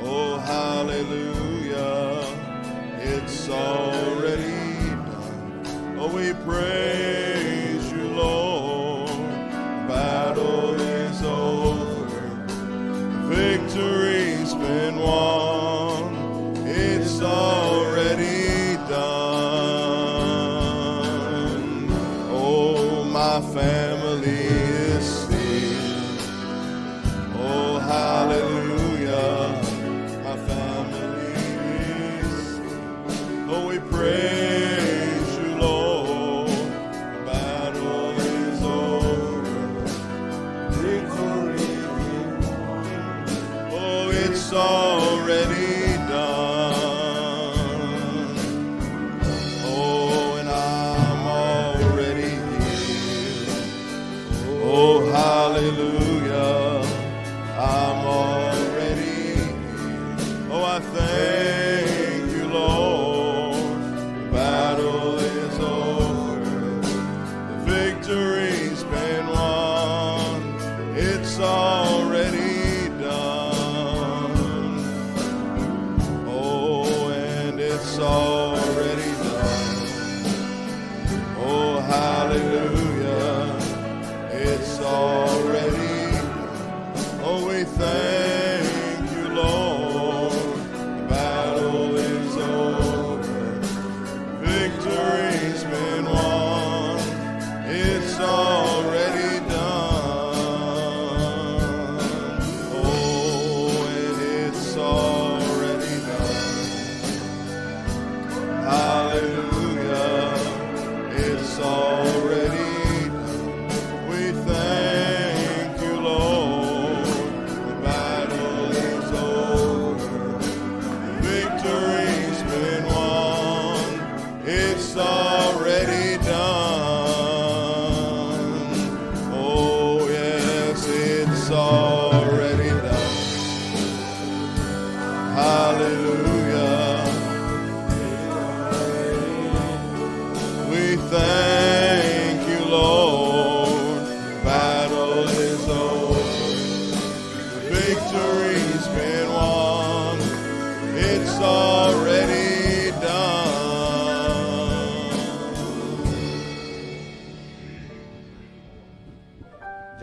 Oh, hallelujah. It's already done. Oh, we praise Victory's been won. It's already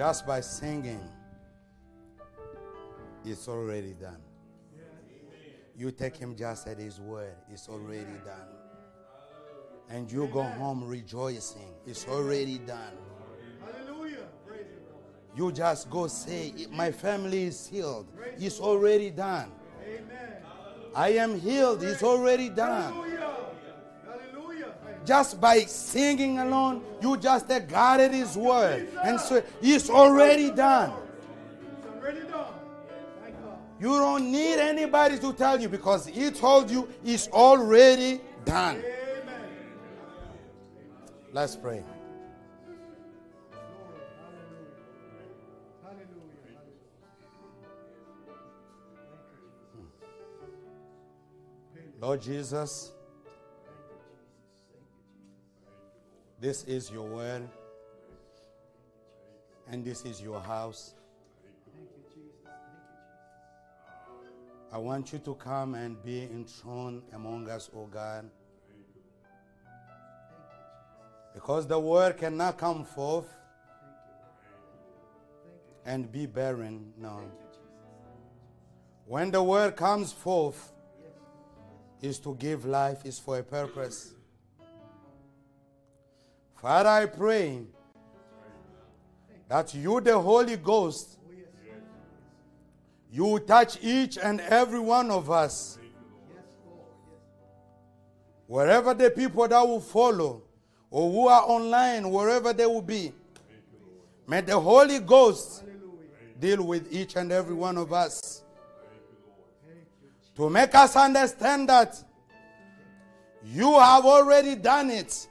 Just by singing, it's already done. You take him just at his word, it's already done. And you go home rejoicing, it's already done. Hallelujah. You just go say, My family is healed, it's already done. I am healed, it's already done. Just by singing alone, you just uh, God at His word and say, It's already done. You don't need anybody to tell you because He told you it's already done. Let's pray. Hmm. Lord Jesus, this is your word, and this is your house. I want you to come and be enthroned among us, O God. Because the word cannot come forth and be barren. No. When the word comes forth, is to give life, is for a purpose. Father, I pray that you, the Holy Ghost, you touch each and every one of us. Wherever the people that will follow, or who are online, wherever they will be, may the Holy Ghost deal with each and every one of us to make us understand that you have already done it.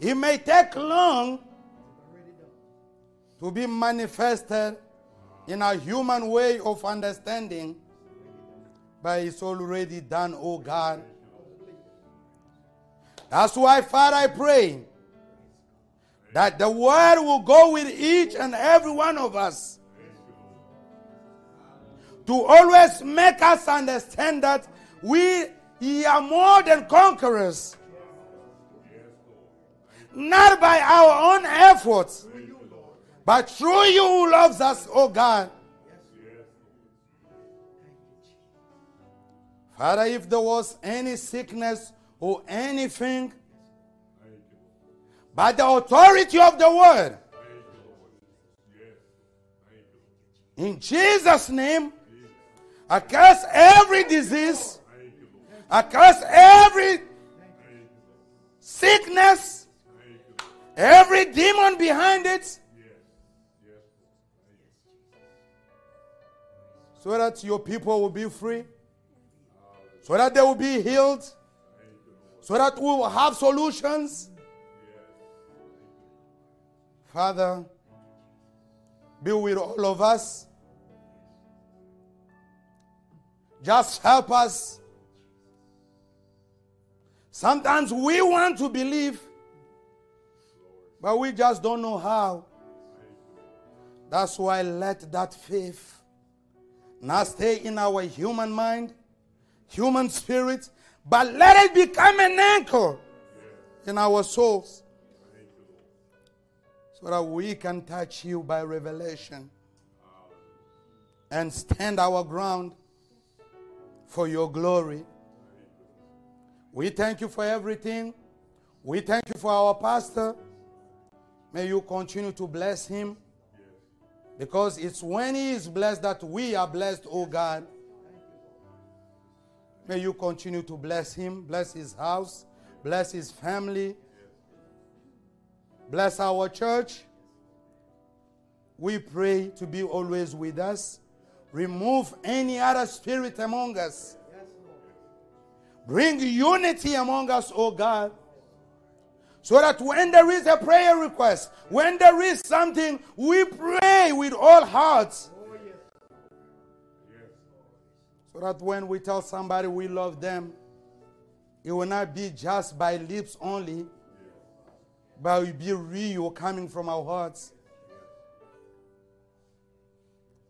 It may take long to be manifested in a human way of understanding, but it's already done, oh God. That's why, Father, I pray that the word will go with each and every one of us to always make us understand that we are more than conquerors. Not by our own efforts, but through you who loves us, oh God. Father, if there was any sickness or anything, by the authority of the word, in Jesus' name, I curse every disease. I curse every sickness, every demon behind it. So that your people will be free, so that they will be healed, so that we will have solutions. Father, be with all of us. Just help us. Sometimes we want to believe, but we just don't know how. That's why let that faith not stay in our human mind, human spirit, but let it become an anchor in our souls so that we can touch you by revelation and stand our ground for your glory. We thank you for everything. We thank you for our pastor. May you continue to bless him. Because it's when he is blessed that we are blessed, oh God. May you continue to bless him, bless his house, bless his family, bless our church. We pray to be always with us. Remove any other spirit among us. Bring unity among us, oh God. So that when there is a prayer request, when there is something, we pray with all hearts. So that when we tell somebody we love them, it will not be just by lips only, but it will be real coming from our hearts.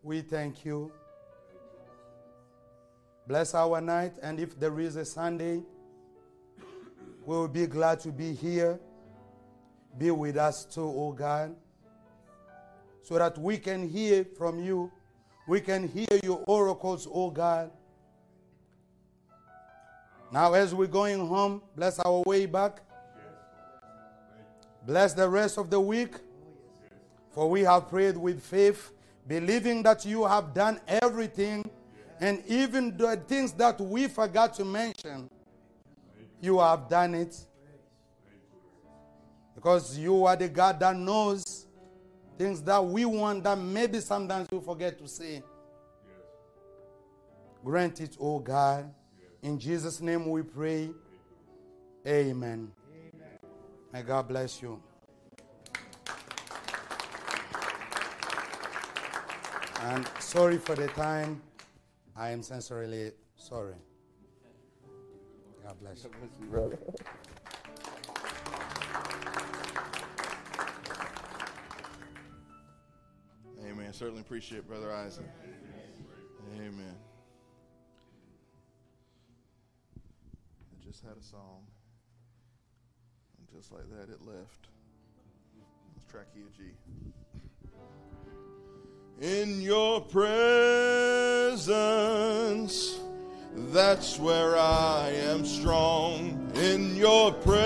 We thank you. Bless our night, and if there is a Sunday, we will be glad to be here. Be with us too, oh God, so that we can hear from you. We can hear your oracles, oh God. Now, as we're going home, bless our way back. Bless the rest of the week. For we have prayed with faith, believing that you have done everything, and even the things that we forgot to mention, you have done it. Because you are the God that knows things that we want that maybe sometimes we forget to say. Grant it, oh God. In Jesus' name we pray. Amen. May God bless you. And sorry for the time. I am sincerely sorry. God bless you. Amen. Certainly appreciate Brother Isaac. Amen. I just had a song. And just like that, it left. Let's try key of G. In your presence, that's where I am strong. In your presence,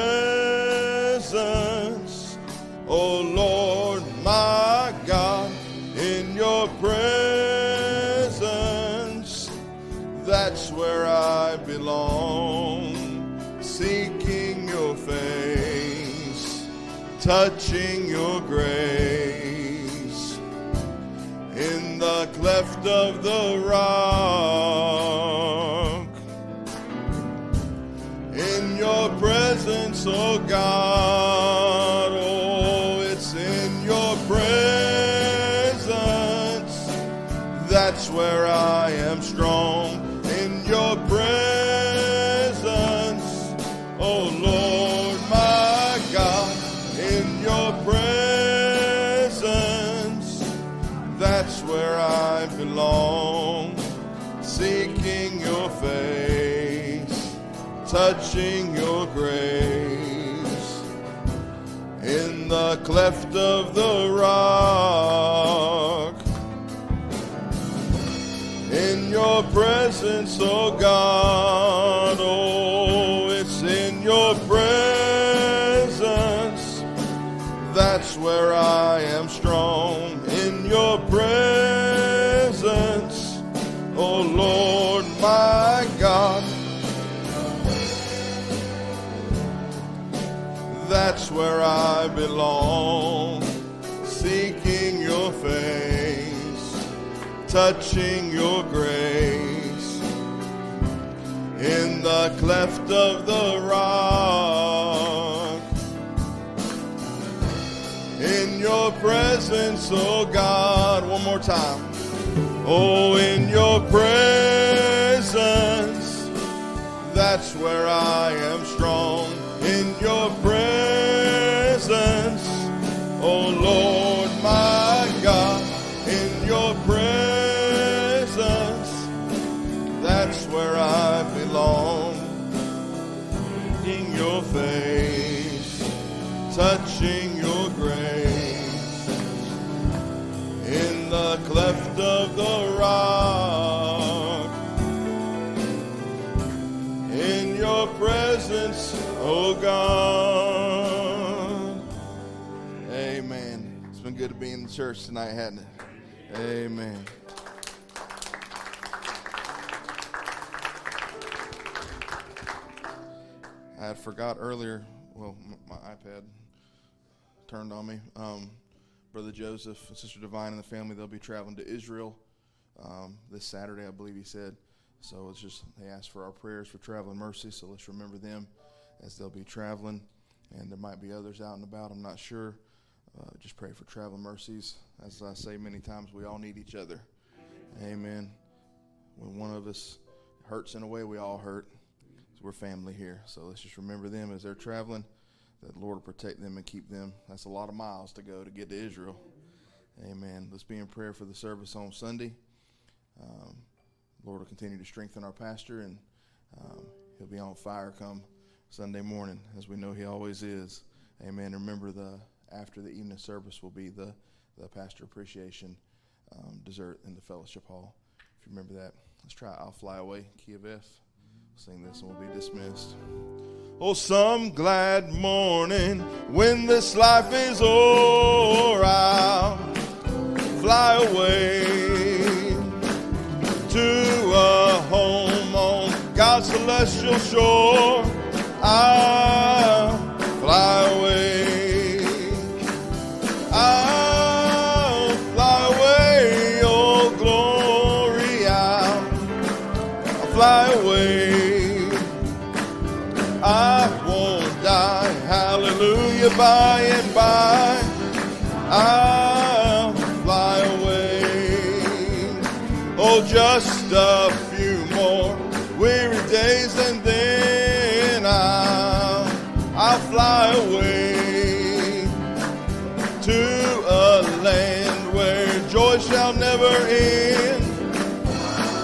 oh Lord, my God, in your presence, that's where I belong. Seeking your face, touching your grace in the cleft of the rock. Your presence, oh God, oh, it's in your presence. That's where I am touching your grace. In the cleft of the rock, in your presence, oh God, oh, it's in your presence. That's where I am That's where I belong. Seeking your face, touching your grace. In the cleft of the rock In your presence, oh God. One more time. Oh, in your presence, that's where I am strong. In your church tonight, hadn't it? Amen. I had forgot earlier. Well, my iPad turned on me. Um, Brother Joseph and Sister Divine and the family, they'll be traveling to Israel um, this Saturday, I believe he said. So it's just, they asked for our prayers for traveling mercy. So let's remember them as they'll be traveling. And there might be others out and about, I'm not sure. Uh, just pray for traveling mercies. As I say many times, we all need each other. Amen. When one of us hurts in a way, we all hurt. So we're family here. So let's just remember them as they're traveling that Lord will protect them and keep them. That's a lot of miles to go to get to Israel. Amen. Let's be in prayer for the service on Sunday. Um, Lord will continue to strengthen our pastor, and um, he'll be on fire come Sunday morning, as we know he always is. Amen. Remember, the after the evening service will be the the pastor appreciation um, dessert in the fellowship hall. If you remember that, let's try "I'll Fly Away," Key of F. Sing this, and we'll be dismissed. Oh, some glad morning when this life is o'er, I'll fly away to a home on God's celestial shore. I'll fly away. By and by. I'll fly away. Oh, just a few more weary days and then I'll, I'll fly away to a land where joy shall never end.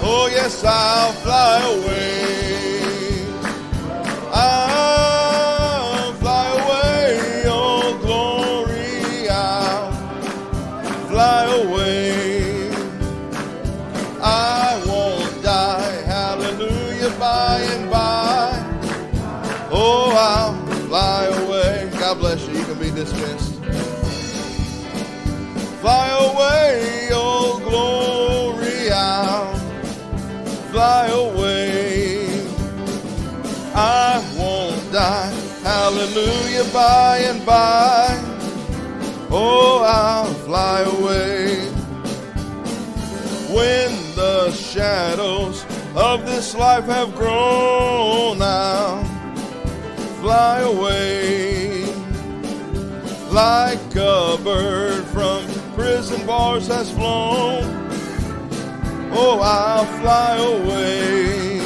Oh, yes, I'll fly away. Dismissed. Fly away, oh glory, I'll fly away. I won't die. Hallelujah, by and by. Oh, I'll fly away. When the shadows of this life have grown, I'll fly away. Like a bird from prison bars has flown. Oh, I'll fly away.